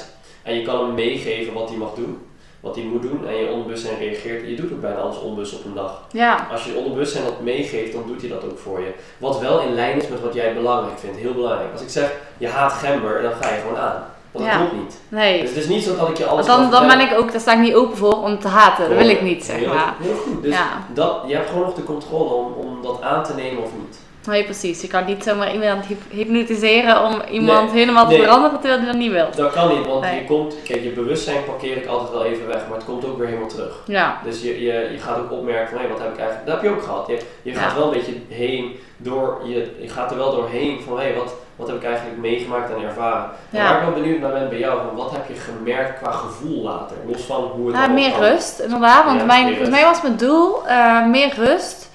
En je kan hem meegeven wat hij mag doen, wat hij moet doen. En je onderbewustzijn reageert. Je doet ook bijna alles onbewust op een dag. Ja. Als je onderbewustzijn dat meegeeft, dan doet hij dat ook voor je. Wat wel in lijn is met wat jij belangrijk vindt. Heel belangrijk. Als ik zeg, je haat gember, dan ga je gewoon aan. Want dat klopt niet. Nee. Dus het is niet zo dat ik je alles Want dan, dan ben ik ook, daar sta ik niet open voor om te haten. Dat wil ik niet, zeg heel, maar. Heel goed. Dus Ja. dat, je hebt gewoon nog de controle om, om dat aan te nemen of niet. Nee, precies. Je kan niet zomaar iemand hyp- hypnotiseren om iemand helemaal te nee. veranderen terwijl die dat niet wil. Dat kan niet, want Nee. je komt, kijk, je bewustzijn parkeer ik altijd wel even weg, maar het komt ook weer helemaal terug. Ja. Dus je, je, je gaat ook opmerken van, hé, wat heb ik eigenlijk, dat heb je ook gehad. Je, je gaat Ja. wel een beetje heen door, je, je gaat er wel doorheen van, hé, wat, wat heb ik eigenlijk meegemaakt en ervaren. En Ja. waar ik wel benieuwd naar ben bij jou, van wat heb je gemerkt qua gevoel later, los van hoe het Ja, allemaal meer kan. rust, inderdaad. Want Ja, mijn, volgens mij was mijn doel eh, meer rust.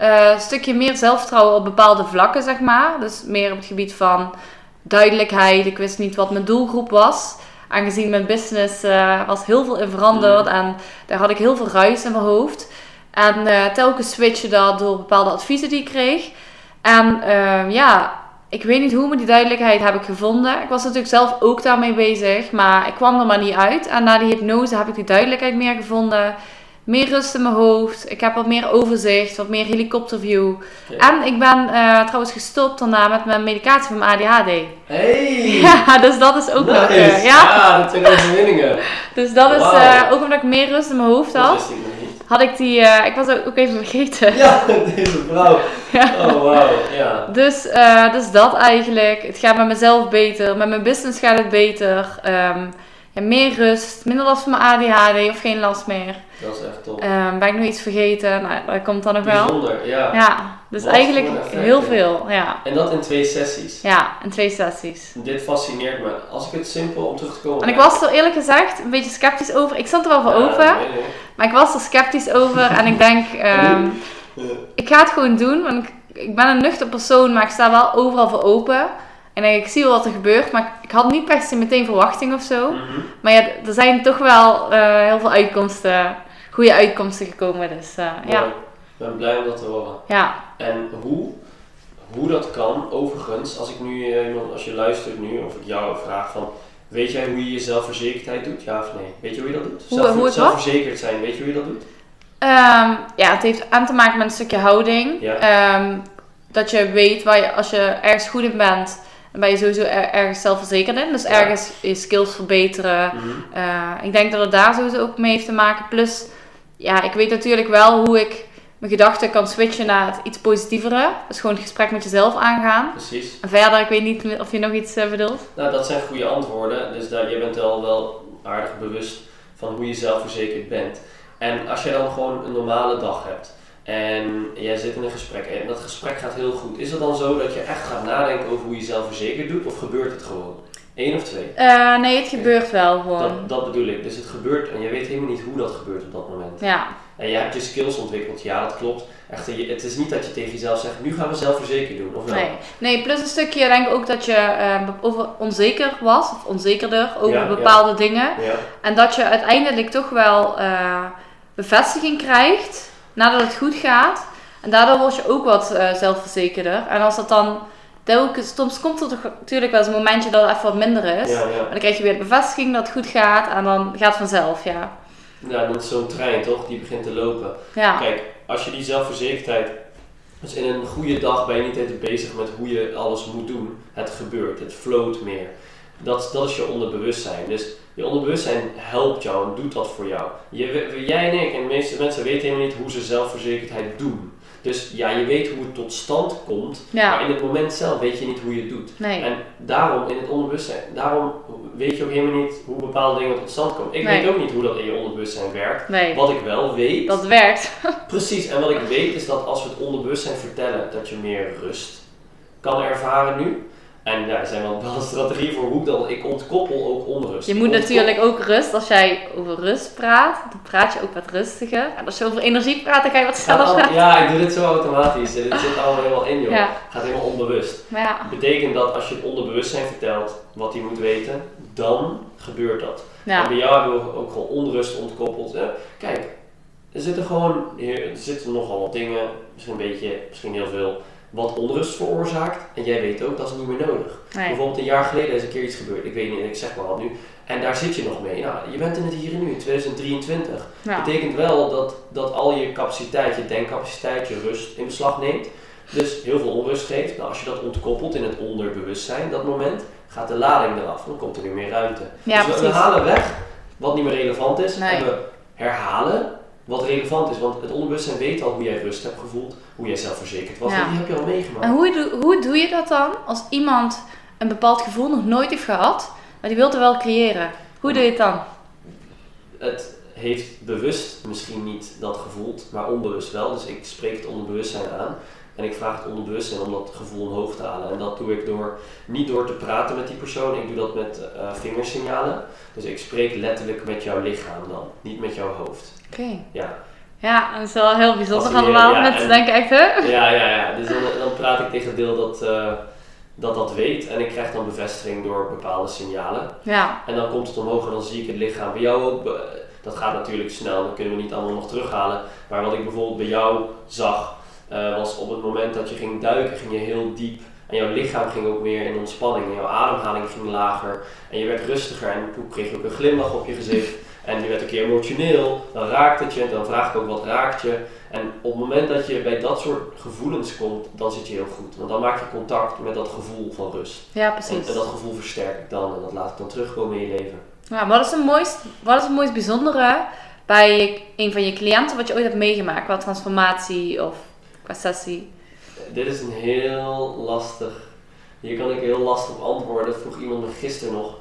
Eh, een stukje meer zelfvertrouwen op bepaalde vlakken, zeg maar. Dus meer op het gebied van duidelijkheid. Ik wist niet wat mijn doelgroep was. Aangezien mijn business eh, was heel veel in veranderd. Mm. En daar had ik heel veel ruis in mijn hoofd. En eh, telkens switchen dat door bepaalde adviezen die ik kreeg. En eh, ja, ik weet niet hoe, maar die duidelijkheid heb ik gevonden. Ik was natuurlijk zelf ook daarmee bezig, maar ik kwam er maar niet uit. En na die hypnose heb ik die duidelijkheid meer gevonden. Meer rust in mijn hoofd. Ik heb wat meer overzicht, wat meer helikopterview. Ja. En ik ben eh, trouwens gestopt daarna met mijn medicatie voor mijn ADHD. Hey! Ja, dus dat is ook nog... eh, Nice. ja, Ah, dat zijn overwinningen. dus dat is eh, ook omdat ik meer rust in mijn hoofd had. Had ik die... ik was ook even vergeten. Ja, deze vrouw. Ja. Oh, wauw. Ja. Dus, dus dat eigenlijk. Het gaat met mezelf beter. Met mijn business gaat het beter. Ehm, ja, meer rust. Minder last van mijn ADHD of geen last meer. Dat is echt top. Ehm, ben ik nog iets vergeten? Nou, dat komt dan nog wel. Bijzonder, ja. Ja, dus Wat eigenlijk heel veel. Ja. En dat in twee sessies. ja, in twee sessies. Dit fascineert me. Als ik het simpel om terug te komen. En ik was er eerlijk gezegd een beetje sceptisch over. Ik stond er wel voor Ja, open. nee, nee. Maar ik was er sceptisch over. En ik denk, ehm, Eh, ik ga het gewoon doen. Want ik, ik ben een nuchter persoon, maar ik sta wel overal voor open. En ik, zie wel wat er gebeurt. Maar ik, had niet per se meteen verwachting of zo. mhm. Maar ja, er zijn toch wel eh, heel veel uitkomsten, goede uitkomsten gekomen. Dus eh, ja. Ik ben blij om dat te horen. ja. En hoe, hoe dat kan, overigens, als ik nu eh, iemand, als je luistert nu, of ik jou vraag van, weet jij hoe je je zelfverzekerdheid doet, ja of nee? Weet je hoe je dat doet? Hoe- hoe het wat? zelfverzekerd zijn, weet je hoe je dat doet? Ehm, ja, het heeft aan te maken met een stukje houding. Ja. Ehm, dat je weet waar je, als je ergens goed in bent, dan ben je sowieso er- ergens zelfverzekerd in. Dus ergens je skills verbeteren. Mhm. Eh, ik denk dat het daar sowieso ook mee heeft te maken. Plus, ja, ik weet natuurlijk wel hoe ik mijn gedachten kan switchen naar het iets positievere. Dus gewoon het gesprek met jezelf aangaan. Precies. En verder, ik weet niet of je nog iets eh, bedoelt. Nou, dat zijn goede antwoorden. Dus daar, je bent al wel aardig bewust van hoe je zelfverzekerd bent. En als je dan gewoon een normale dag hebt en jij zit in een gesprek en dat gesprek gaat heel goed, is het dan zo dat je echt gaat nadenken over hoe je zelfverzekerd doet of gebeurt het gewoon? Eén of twee? Eh, nee, het gebeurt wel gewoon. Dat, dat bedoel ik. Dus het gebeurt en je weet helemaal niet hoe dat gebeurt op dat moment. Ja, En je hebt je skills ontwikkeld, ja dat klopt. Echter, je- het is niet dat je tegen jezelf zegt, nu gaan we zelfverzekerd doen, of wel? nee. Nee, plus een stukje denk ik ook dat je over onzeker was, of onzekerder over Ja, ja. bepaalde dingen. Ja, En dat je uiteindelijk toch wel eh, bevestiging krijgt nadat het goed gaat. En daardoor word je ook wat eh, zelfverzekerder. En als dat dan telkens, soms komt er toch natuurlijk wel eens een momentje dat het even wat minder is. Ja, ja. Maar dan krijg je weer de bevestiging dat het goed gaat en dan gaat het vanzelf, ja. Ja, dat is zo'n trein toch, die begint te lopen. Ja, Kijk, als je die zelfverzekerdheid. Dus in een goede dag ben je niet altijd bezig met hoe je alles moet doen. Het gebeurt, het float meer. Dat, dat is je onderbewustzijn. Dus je onderbewustzijn helpt jou en doet dat voor jou. Je, jij en ik en de meeste mensen weten helemaal niet hoe ze zelfverzekerdheid doen. Dus ja, je weet hoe het tot stand komt, Ja. maar in het moment zelf weet je niet hoe je het doet. nee. En daarom in het onderbewustzijn, daarom weet je ook helemaal niet hoe bepaalde dingen tot stand komen. Ik Nee. weet ook niet hoe dat in je onderbewustzijn werkt. Nee, Wat ik wel weet, dat werkt. precies, en wat ik weet is dat als we het onderbewustzijn vertellen dat je meer rust kan ervaren nu. En ja, er zijn wel bepaalde strategieën voor hoe dan. Ik ontkoppel ook onrust. Je moet ontkoppel- natuurlijk ook rust, als jij over rust praat, dan praat je ook wat rustiger. En als je over energie praat, dan ga je wat sneller Ja, praten. ja, ik doe dit zo automatisch. Dit zit allemaal helemaal in, joh. Ja. Het gaat helemaal onbewust. Ja, Het betekent dat als je het onderbewustzijn vertelt wat hij moet weten, dan gebeurt dat. En bij jou hebben we ook gewoon onrust ontkoppeld. hè. Kijk, er zitten gewoon er zitten nogal wat dingen, misschien een beetje, misschien heel veel, wat onrust veroorzaakt. En jij weet ook, dat is niet meer nodig. nee. Bijvoorbeeld een jaar geleden is een keer iets gebeurd, ik weet niet, ik zeg maar wat nu. En daar zit je nog mee. Nou, je bent in het hier en nu, in 2023. Ja. betekent wel dat, dat al je capaciteit, je denkcapaciteit, je rust in beslag neemt. Dus heel veel onrust geeft. Nou, als je dat ontkoppelt in het onderbewustzijn, dat moment, gaat de lading eraf. Dan komt er weer meer ruimte. Ja, dus we, halen weg wat niet meer relevant is. Nee. En we herhalen wat relevant is. Want het onderbewustzijn weet al hoe jij rust hebt gevoeld, hoe jij zelfverzekerd was. Ja. En die heb je al meegemaakt. En hoe, doe- hoe doe je dat dan als iemand een bepaald gevoel nog nooit heeft gehad, maar die wil het wel creëren? Hoe doe je het dan? het heeft bewust misschien niet dat gevoeld, maar onbewust wel. Dus ik spreek het onderbewustzijn aan. En ik vraag het onderbewustzijn om dat gevoel omhoog te halen. En dat doe ik door, niet door te praten met die persoon, ik doe dat met eh, vingersignalen. Dus ik spreek letterlijk met jouw lichaam dan, niet met jouw hoofd. Oké. Ja, Ja, dat is wel heel bijzonder allemaal. ja, Mensen en- denken echt, hè? ja, ja. ja. Dus dan, dan praat ik tegen het deel dat, eh, dat dat weet. En ik krijg dan bevestiging door bepaalde signalen. Ja, En dan komt het omhoog en dan zie ik het lichaam. Bij jou ook, dat gaat natuurlijk snel, dat kunnen we niet allemaal nog terughalen. Maar wat ik bijvoorbeeld bij jou zag, eh, was op het moment dat je ging duiken, ging je heel diep. En jouw lichaam ging ook meer in ontspanning. En jouw ademhaling ging lager. En je werd rustiger. En toen kreeg je ook een glimlach op je gezicht. En je werd een keer emotioneel. Dan raakt het je. En dan vraag ik ook wat raakt je. En op het moment dat je bij dat soort gevoelens komt, dan zit je heel goed. Want dan maak je contact met dat gevoel van rust. ja En, precies. en dat gevoel versterk ik dan. En dat laat ik dan terugkomen in je leven. Ja, wat is, het mooist, wat is het mooist bijzondere bij een van je cliënten wat je ooit hebt meegemaakt? Qua transformatie of qua sessie? Dit is een heel lastig. Hier kan ik heel lastig op antwoorden. Dat vroeg iemand me gisteren nog.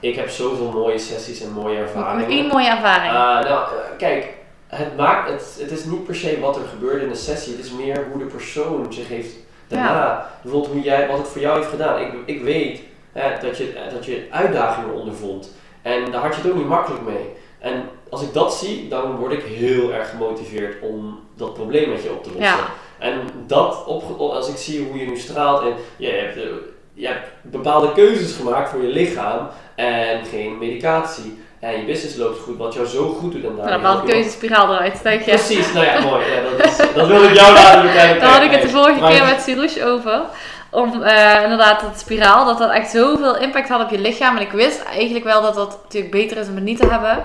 Ik heb zoveel mooie sessies en mooie ervaringen. Eén mooie ervaring. Ah, nou, eh, kijk, het, maakt, het, het is niet per se wat er gebeurde in de sessie. Het is meer hoe de persoon zich heeft daarna. Bijvoorbeeld hoe jij, wat het voor jou heeft gedaan. Ik, ik weet hè, dat, je, dat je uitdagingen ondervond. En daar had je het ook niet makkelijk mee. En als ik dat zie, dan word ik heel erg gemotiveerd om dat probleem met je op te lossen. Ja. En dat, op, als ik zie hoe je nu straalt en je hebt, eh, je hebt bepaalde keuzes gemaakt voor je lichaam en geen medicatie. En je business loopt goed, wat jou zo goed doet. En daar Nou, dan haal ik keuzespiraal eruit, denk je. Precies, nou ja, mooi. Ja, dat, is, dat wil ik jou laten bekijken. Daar had ik het de vorige Maar- keer met Sirouche over. Om eh, inderdaad het spiraal, dat dat echt zoveel impact had op je lichaam. En ik wist eigenlijk wel dat dat natuurlijk beter is om het niet te hebben.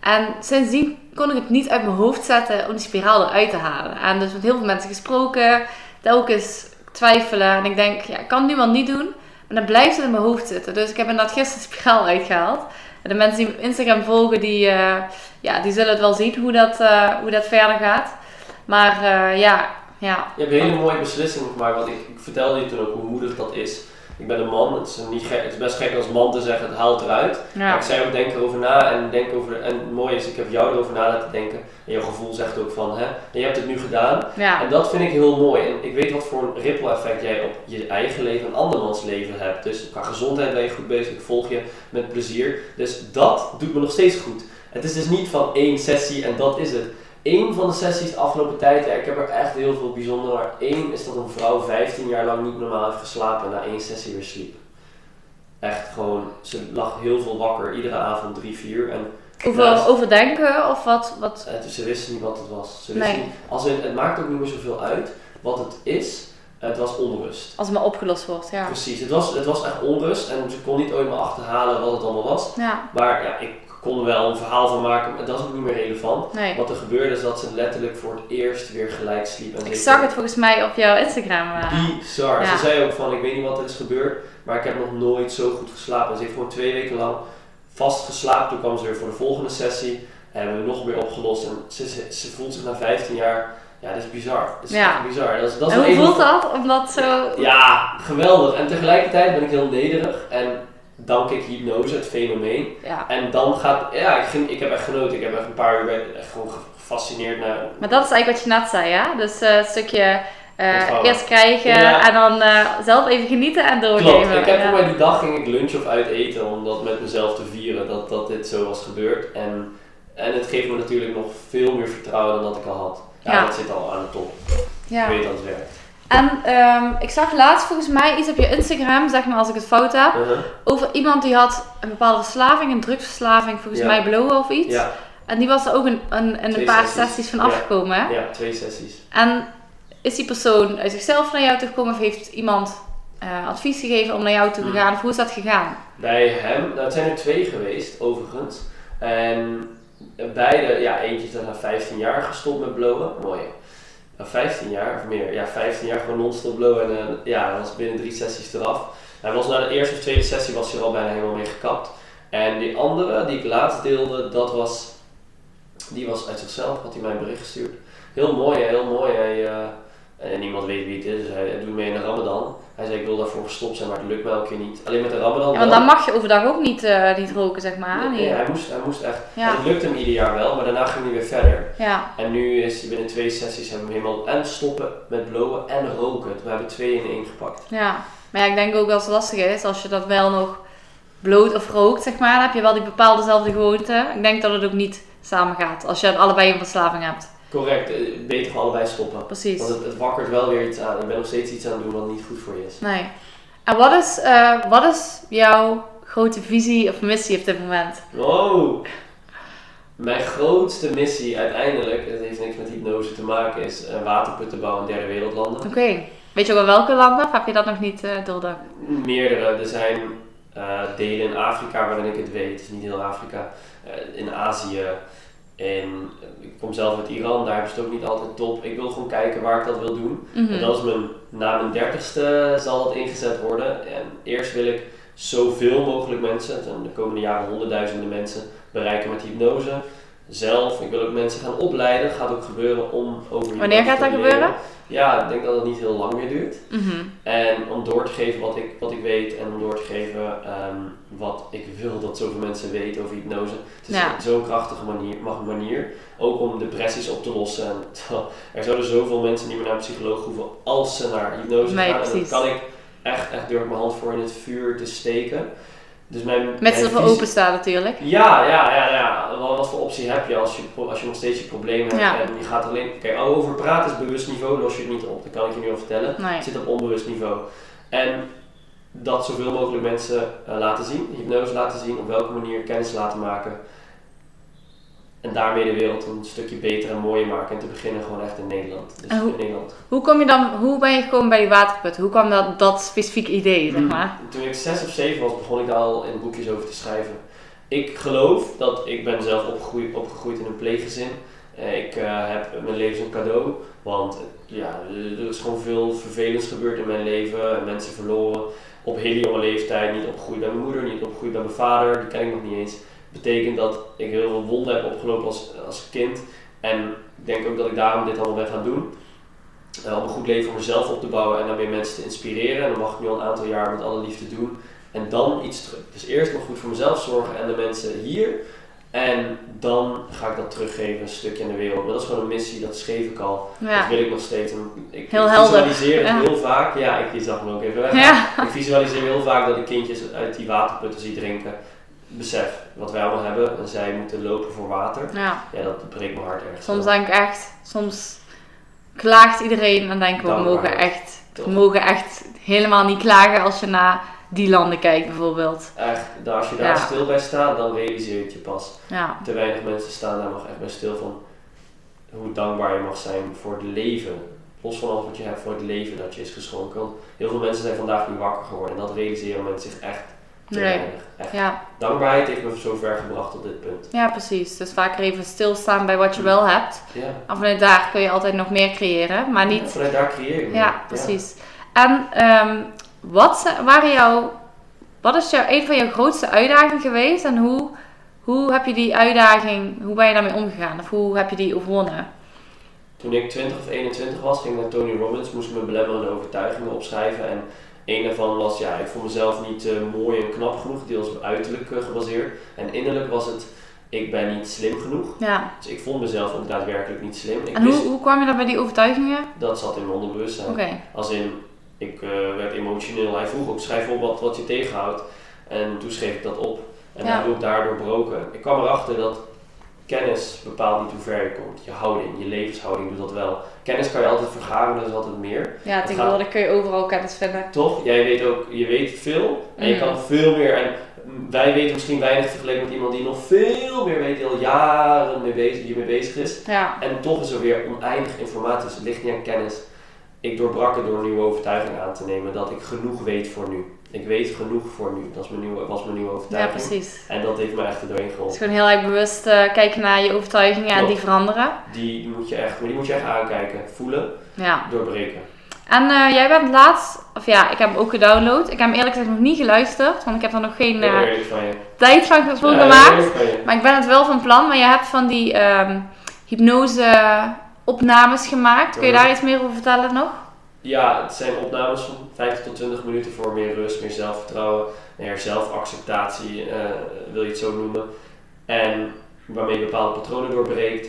En sindsdien kon ik het niet uit mijn hoofd zetten om die spiraal eruit te halen. En dus met heel veel mensen gesproken, telkens twijfelen. En ik denk, ja, ik kan het nu wel niet doen, maar dan blijft het in mijn hoofd zitten. Dus ik heb inderdaad gisteren de spiraal uitgehaald. En de mensen die me op Instagram volgen, die, eh, ja, die zullen het wel zien hoe dat, eh, hoe dat verder gaat. Maar eh, ja, ja, Je hebt een hele mooie beslissing gemaakt, want ik, ik vertelde je toen ook hoe moedig dat is. Ik ben een man, het is, niet gek, het is best gek als man te zeggen, het haalt eruit. Maar ik zei ook, denk erover na en denk over, en het mooie is, ik heb jou erover na laten denken. En jouw gevoel zegt ook van, hè, en je hebt het nu gedaan. ja. En dat vind ik heel mooi. En ik weet wat voor een ripple effect jij op je eigen leven en andermans leven hebt. Dus qua gezondheid ben je goed bezig, ik volg je met plezier. Dus dat doet me nog steeds goed. Het is dus niet van één sessie en dat is het. Eén van de sessies de afgelopen tijd, ja, ik heb er echt heel veel bijzonder, maar één is dat een vrouw 15 jaar lang niet normaal heeft geslapen en na één sessie weer sliep. Echt gewoon, ze lag heel veel wakker, iedere avond drie, vier. En Naast- overdenken of wat? wat? Eh, ze wisten niet wat het was. Ze Nee. niet, als in, het maakt ook niet meer zoveel uit wat het is. Het was onrust. Als het maar opgelost wordt, ja. Precies, het was, het was echt onrust en ze kon niet ooit meer achterhalen wat het allemaal was. Ja, Maar ja, ik kon er wel een verhaal van maken, maar dat is ook niet meer relevant. nee. Wat er gebeurde is dat ze letterlijk voor het eerst weer gelijk sliep. En Ik zag het volgens mij op jouw Instagram. eh. Bizar. Ja. Ze zei ook van, ik weet niet wat er is gebeurd, maar ik heb nog nooit zo goed geslapen. Ze heeft gewoon twee weken lang vast geslapen. Toen kwam ze weer voor de volgende sessie. Hebben we nog meer opgelost. En ze, ze, ze voelt zich na 15 jaar, ja, dat is bizar. Dat is Ja. bizar. Dat is, dat is en hoe voelt dat? Omdat zo... Ja, geweldig. En tegelijkertijd ben ik heel nederig. En dank ik hypnose, het fenomeen. Ja. En dan gaat, ja, ik, ging, ik heb echt genoten. Ik heb echt een paar uur echt gewoon gefascineerd naar Maar dat is eigenlijk wat je net zei, ja? Dus eh, een stukje Ontvangen. eerst krijgen Ja. en dan eh, zelf even genieten en doorgeven. Klopt, ik heb ja. die dag ging ik lunch of uit eten om dat met mezelf te vieren dat, dat dit zo was gebeurd. En, en het geeft me natuurlijk nog veel meer vertrouwen dan dat ik al had. Ja, dat zit al aan de top. Ja. Ik weet dat het werkt. En ehm, ik zag laatst volgens mij iets op je Instagram, zeg maar als ik het fout heb, Uh-huh. over iemand die had een bepaalde verslaving, een drugsverslaving, volgens Ja. mij blowen of iets. Ja, En die was er ook een, een, in een paar sessies. sessies van Ja. afgekomen. Hè? ja, twee sessies. En is die persoon uit zichzelf naar jou toe gekomen of heeft iemand eh, advies gegeven om naar jou toe te Hmm. gaan? Of hoe is dat gegaan? Bij hem, het zijn er twee geweest overigens. En beide, ja eentje is dan na 15 jaar gestopt met blowen. Mooi. Hè? Na 15 jaar of meer, ja 15 jaar gewoon non-stop blowen en eh, ja, hij was binnen drie sessies eraf. Hij was na de eerste of tweede sessie was hij al bijna helemaal mee gekapt. En die andere die ik laatst deelde, dat was, die was uit zichzelf, had hij mij een bericht gestuurd. Heel mooi, heel mooi. Hij, eh, en niemand weet wie het is, dus hij, doet mee de Ramadan. Hij zei ik wil daarvoor gestopt zijn, maar het lukt me elke keer niet. Alleen met de Ramadan Ja, want dan mag je overdag ook niet, eh, niet roken, zeg maar. Nee, Nee. hij, moest, hij moest echt. Ja. Het lukte hem ieder jaar wel, maar daarna ging hij weer verder. Ja, En nu is hij binnen twee sessies hebben we hem helemaal en stoppen met blowen en roken. We hebben twee in één gepakt. ja. Maar ja, ik denk ook dat het lastig is als je dat wel nog bloot of rookt, zeg maar. Dan heb je wel die bepaalde dezelfde gewoonte. Ik denk dat het ook niet samen gaat als je allebei een verslaving hebt. Correct, eh, beter allebei stoppen. Precies. Want het, het wakkert wel weer iets aan. Je bent nog steeds iets aan het doen wat niet goed voor je is. Nee. En wat is, eh, wat is jouw grote visie of missie op dit moment? Oh! Mijn grootste missie uiteindelijk, het heeft niks met hypnose te maken, is een waterputten bouwen in derde wereldlanden. Oké. Weet je ook wel welke landen? Of heb je dat nog niet eh doordacht? Meerdere. Er zijn eh, delen in Afrika waarin ik het weet. Is niet heel Afrika. Eh, in Azië. En ik kom zelf uit Iran. Daar ze het ook niet altijd top. Ik wil gewoon kijken waar ik dat wil doen. Mhm. En dat is mijn, na mijn dertigste zal dat ingezet worden. En eerst wil ik zoveel mogelijk mensen, de komende jaren honderdduizenden mensen, bereiken met hypnose. Zelf, ik wil ook mensen gaan opleiden. gaat ook gebeuren om over hypnose Wanneer gaat dat leren. gebeuren? Ja, ik denk dat het niet heel lang meer duurt. Mhm. En om door te geven wat ik, wat ik weet en om door te geven ehm, wat ik wil dat zoveel mensen weten over hypnose. Het is Ja. zo'n krachtige manier, manier. Ook om depressies op te lossen. En, er zouden zoveel mensen niet meer naar een psycholoog hoeven als ze naar hypnose Nee, gaan. En precies. dat kan ik echt, echt door mijn hand voor in het vuur te steken. Dus mijn, Met zoveel openstaan natuurlijk. ja, ja, ja, ja. Wat, wat voor optie heb je als je, als je nog steeds je probleem hebt Ja. en je gaat alleen... Kijk, over praten is bewust niveau, los je het niet op. Dat kan ik je nu al vertellen. Nee. Het zit op onbewust niveau. En dat zoveel mogelijk mensen eh, laten zien, hypnose laten zien, op welke manier kennis laten maken. En daarmee de wereld een stukje beter en mooier maken. En te beginnen gewoon echt in Nederland. Dus En hoe- in Nederland. Hoe kom je dan, hoe ben je gekomen bij die waterput? Hoe kwam dat, dat specifieke idee, zeg maar? Toen ik zes of zeven was, begon ik daar al in boekjes over te schrijven. Ik geloof dat ik ben zelf opgegroeid, opgegroeid in een pleeggezin. Eh, ik eh, heb mijn leven een cadeau. Want ja, er is gewoon veel vervelends gebeurd in mijn leven. Mensen verloren op hele jonge leeftijd. Niet opgegroeid bij mijn moeder, niet opgegroeid bij mijn vader. Die ken ik nog niet eens. Betekent dat ik heel veel wonden heb opgelopen als, als kind. En ik denk ook dat ik daarom dit allemaal ben gaan doen. Eh, om een goed leven voor mezelf op te bouwen en daarmee mensen te inspireren. En dat mag ik nu al een aantal jaar met alle liefde doen. En dan iets terug. Dus eerst nog goed voor mezelf zorgen en de mensen hier. En dan ga ik dat teruggeven, een stukje in de wereld. Maar dat is gewoon een missie, dat schreef ik al. Ja. Dat wil ik nog steeds. En ik, Heel ik helder. visualiseer het Ja. heel vaak. Ja, ik zag hem ook even weg. Ja. Ik visualiseer heel vaak dat ik kindjes uit die waterputten zie drinken. Besef wat wij allemaal hebben. En zij moeten lopen voor water. ja. Ja, dat breekt mijn hart erg. Soms denk ik echt, soms klaagt iedereen en denken we, mogen echt, we mogen echt helemaal niet klagen als je na die landen kijkt bijvoorbeeld. Echt, als je daar Ja. stil bij staat, dan realiseer je het je pas. Ja, Te weinig mensen staan daar nog echt bij stil van hoe dankbaar je mag zijn voor het leven. Los van alles wat je hebt voor het leven dat je is geschonken. Want heel veel mensen zijn vandaag niet wakker geworden en dat realiseren mensen zich echt Nee. ja, Dankbaarheid heeft me zo ver gebracht tot dit punt. ja, precies. Dus vaker even stilstaan bij wat je wel hebt. Ja. En vanuit daar kun je altijd nog meer creëren, maar Ja, niet... vanuit daar creëer je. Ja, precies. En ehm, wat waren jouw... Wat is jouw, een van jouw grootste uitdagingen geweest en hoe, hoe heb je die uitdaging, hoe ben je daarmee omgegaan of hoe heb je die overwonnen? Toen ik 20 of 21 was, ging ik naar Tony Robbins, moest ik mijn belemmerende overtuigingen opschrijven. En een daarvan was, ja, ik vond mezelf niet eh, mooi en knap genoeg, deels op uiterlijk eh, gebaseerd. En innerlijk was het, ik ben niet slim genoeg. Ja. Dus ik vond mezelf ook daadwerkelijk niet slim. Ik En hoe, hoe kwam je dan bij die overtuigingen? dat zat in mijn onderbewustzijn. Oké. Als in, ik eh, werd emotioneel. Hij vroeg ook, schrijf op wat, wat je tegenhoudt. En toen schreef ik dat op. En Ja. heb ik daardoor broken. Ik kwam erachter dat kennis bepaalt niet hoe ver je komt. Je houding, je levenshouding doet dat wel. Kennis kan je altijd vergaren, dat is altijd meer. Ja, tegenwoordig kun je overal kennis vinden. Toch? Jij weet ook, je weet veel. En je Mm. kan veel meer. En wij weten misschien weinig vergeleken met iemand die nog veel meer weet, die al jaren mee bezig, hiermee bezig is. Ja. En toch is er weer oneindig informatie, dus het ligt niet aan kennis. Ik doorbrak het door een nieuwe overtuiging aan te nemen dat ik genoeg weet voor nu. Ik weet genoeg voor nu. Dat is mijn nieuwe, was mijn nieuwe ja, overtuiging. precies. en dat heeft me echt er doorheen Dus geholpen. gewoon heel erg bewust eh, kijken naar je overtuigingen en die veranderen. Die moet je echt, maar die moet je echt aankijken, voelen, Ja. doorbreken. En eh, jij bent laatst, of ja, ik heb hem ook gedownload. Ik heb hem eerlijk gezegd nog niet geluisterd, want ik heb er nog geen eh, van tijd van Ja, gemaakt. van. Maar ik ben het wel van plan. Maar je hebt van die ehm, hypnose opnames gemaakt. Kun je Mhm. daar iets meer over vertellen nog? Ja, het zijn opnames van 15 tot 20 minuten voor meer rust, meer zelfvertrouwen, meer zelfacceptatie, eh, wil je het zo noemen. En waarmee je bepaalde patronen doorbreekt.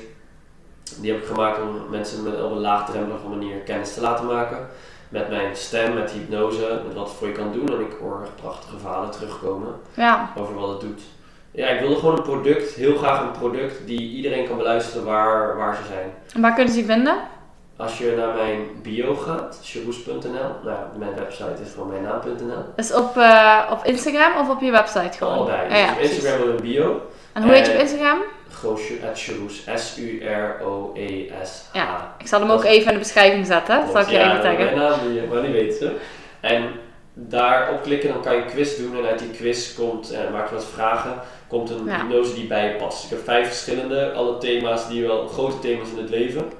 Die heb ik gemaakt om mensen met, op een laagdrempelige manier kennis te laten maken. Met mijn stem, met hypnose, met wat het voor je kan doen. En ik hoor prachtige verhalen terugkomen Ja. over wat het doet. Ja, ik wilde gewoon een product, heel graag een product die iedereen kan beluisteren waar, waar ze zijn. En waar kunnen ze die vinden? Als je naar mijn bio gaat, cheroes.nl, nou ja, mijn website is gewoon mijn naam.nl. Dus op, eh, op Instagram of op je website gewoon? Allebei. Ja, ja, dus op precies. Instagram met een bio. En hoe heet je op Eh, Instagram? Cheroes. S-U-R-O-E-S. Ja, ik zal hem ook even in de beschrijving zetten. Dat zal ik je even Mijn taggen. naam, die, maar die weten ze. En daarop klikken, dan kan je een quiz doen. En uit die quiz komt, en maak je wat vragen, komt een Ja. hypnose die bij je past. Ik heb vijf verschillende, alle thema's die wel grote thema's in het leven.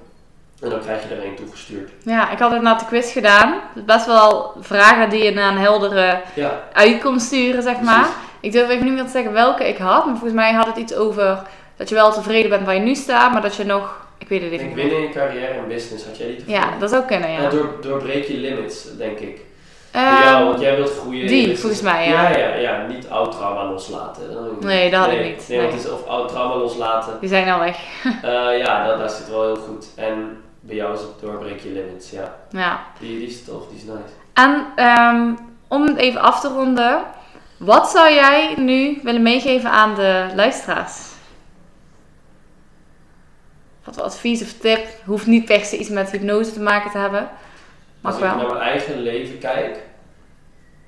En dan krijg je er één toegestuurd. Ja, ik had het na de quiz gedaan. Best wel vragen die je naar een heldere Ja, uitkomst sturen, zeg maar. Ik durf even niet meer te zeggen welke ik had. Maar volgens mij had het iets over dat je wel tevreden bent waar je nu staat. Maar dat je nog... Ik weet het even niet in je carrière en business. Had jij die Ja, dat zou kunnen, ja. En door, doorbreek je limits, denk ik. Ehm, ja, want jij wilt groeien. die, volgens mij, ja. Ja, ja, ja. Niet oud trauma loslaten. Nee, dat had ik niet, Nee, want het is of oud trauma loslaten. die zijn al weg. Eh, ja, dat, dat zit wel heel goed. En bij jou is het doorbreek je limits, ja. Ja. Die, die is tof, die is nice. En ehm, om het even af te ronden. Wat zou jij nu willen meegeven aan de luisteraars? Wat voor advies of tip? Hoeft niet per se iets met hypnose te maken te hebben. Mag Als ik wel. naar mijn eigen leven kijk,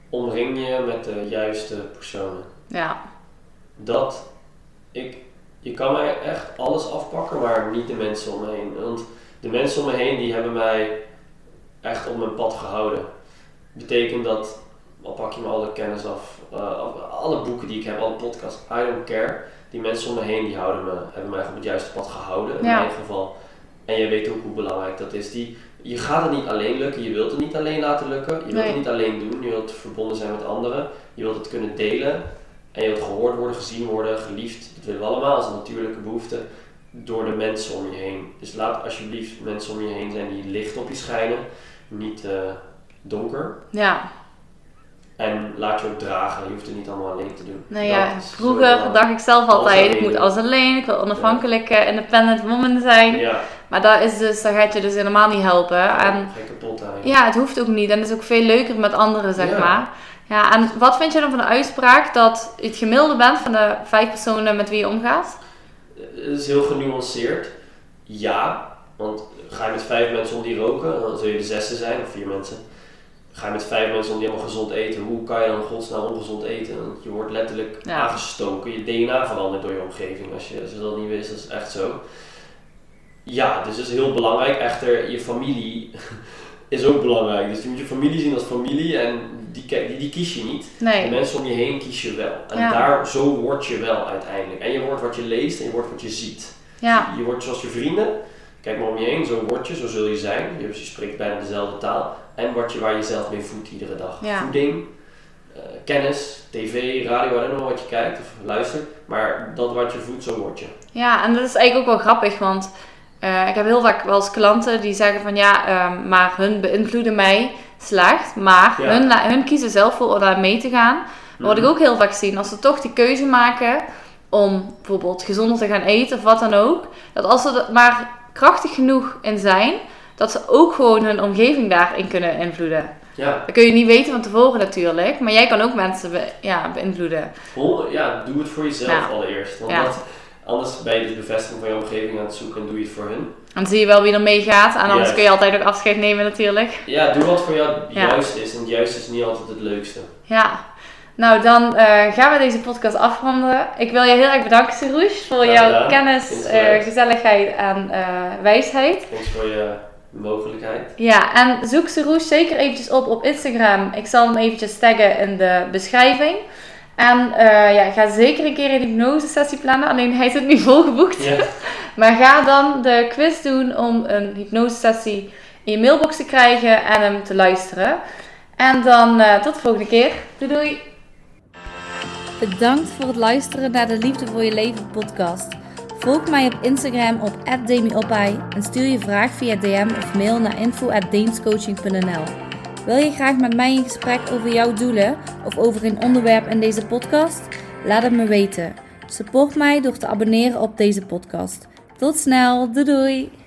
omring je met de juiste personen. Ja. dat ik, je kan mij echt alles afpakken, maar niet de mensen om me heen. Want de mensen om me heen die hebben mij echt op mijn pad gehouden. Betekent dat, al pak je me alle kennis af, eh, alle boeken die ik heb, alle podcasts, I don't care. Die mensen om me heen die houden me, hebben mij op het juiste pad gehouden, in Ja. mijn geval. En je weet ook hoe belangrijk dat is. Die, je gaat het niet alleen lukken, je wilt het niet alleen laten lukken, je wilt Nee. het niet alleen doen, je wilt verbonden zijn met anderen, je wilt het kunnen delen. En je wilt gehoord worden, gezien worden, geliefd. Dat willen we allemaal als een natuurlijke behoefte door de mensen om je heen. Dus laat alsjeblieft mensen om je heen zijn die licht op je schijnen, niet eh, donker. Ja. En laat je ook dragen, je hoeft het niet allemaal alleen te doen. Nou ja, zo vroeger dacht ik zelf altijd, ik moet alles alleen, ik wil onafhankelijk, independent woman zijn. Ja, Maar dat, is dus, dat gaat je dus helemaal niet helpen. En kapot aan. ja, het hoeft ook niet. En het is ook veel leuker met anderen, zeg Ja. maar. Ja, en wat vind je dan van de uitspraak dat je het gemiddelde bent van de vijf personen met wie je omgaat? Het is heel genuanceerd. Ja, want ga je met vijf mensen om die roken, dan zul je de zesde zijn, of vier mensen. ga je met vijf mensen om die helemaal gezond eten. Hoe kan je dan godsnaam ongezond eten? Want je wordt letterlijk Ja. aangestoken. Je DNA verandert door je omgeving. Als je, als je dat niet wist, dat is echt zo. Ja, dus dat is heel belangrijk. Echter, je familie is ook belangrijk. Dus je moet je familie zien als familie en die, die, die kies je niet. De mensen om je heen kies je wel. En Ja. daar, zo word je wel uiteindelijk. En je wordt wat je leest en je wordt wat je ziet. Ja. Je wordt zoals je vrienden. Kijk maar om je heen, zo word je, zo zul je zijn. Je, je spreekt bijna dezelfde taal. En word je waar je zelf mee voedt iedere dag. Ja. Voeding, eh, kennis, tv, radio, whatever wat je kijkt of luistert. Maar dat wat je voedt, zo word je. Ja, en dat is eigenlijk ook wel grappig, want eh, ik heb heel vaak wel eens klanten die zeggen van ja, ehm, maar hun beïnvloeden mij slecht, maar Ja. hun, hun kiezen zelf voor om daar mee te gaan. Wat ik Mhm. ook heel vaak zie, als ze toch die keuze maken om bijvoorbeeld gezonder te gaan eten of wat dan ook, dat als ze er maar krachtig genoeg in zijn, dat ze ook gewoon hun omgeving daarin kunnen invloeden. Ja, Dat kun je niet weten van tevoren natuurlijk, maar jij kan ook mensen be- ja, beïnvloeden. ja, doe het voor jezelf Ja. allereerst. Want Ja. anders ben je de bevestiging van je omgeving aan het zoeken en doe je het voor hun. Dan zie je wel wie er meegaat en anders Juist. kun je altijd ook afscheid nemen natuurlijk. Ja, doe wat voor jou het Ja. juiste is. En het juiste is niet altijd het leukste. Ja, nou dan eh, gaan we deze podcast afronden. Ik wil je heel erg bedanken, Serouche, voor jouw kennis, eh, gezelligheid en eh, wijsheid. Thanks voor je mogelijkheid. Ja, en zoek Serouche zeker eventjes op op Instagram. Ik zal hem eventjes taggen in de beschrijving. En eh, ja, ga zeker een keer een hypnose sessie plannen. Alleen hij zit nu volgeboekt. Maar ga dan de quiz doen om een hypnose sessie in je mailbox te krijgen en hem te luisteren. En dan eh, tot de volgende keer. Doei doei! Bedankt voor het luisteren naar de Liefde voor je leven podcast. Volg mij op Instagram op @demiopai en stuur je vraag via DM of mail naar info@deemscoaching.nl. Wil je graag met mij in gesprek over jouw doelen of over een onderwerp in deze podcast? Laat het me weten. Support mij door te abonneren op deze podcast. Tot snel, doei doei!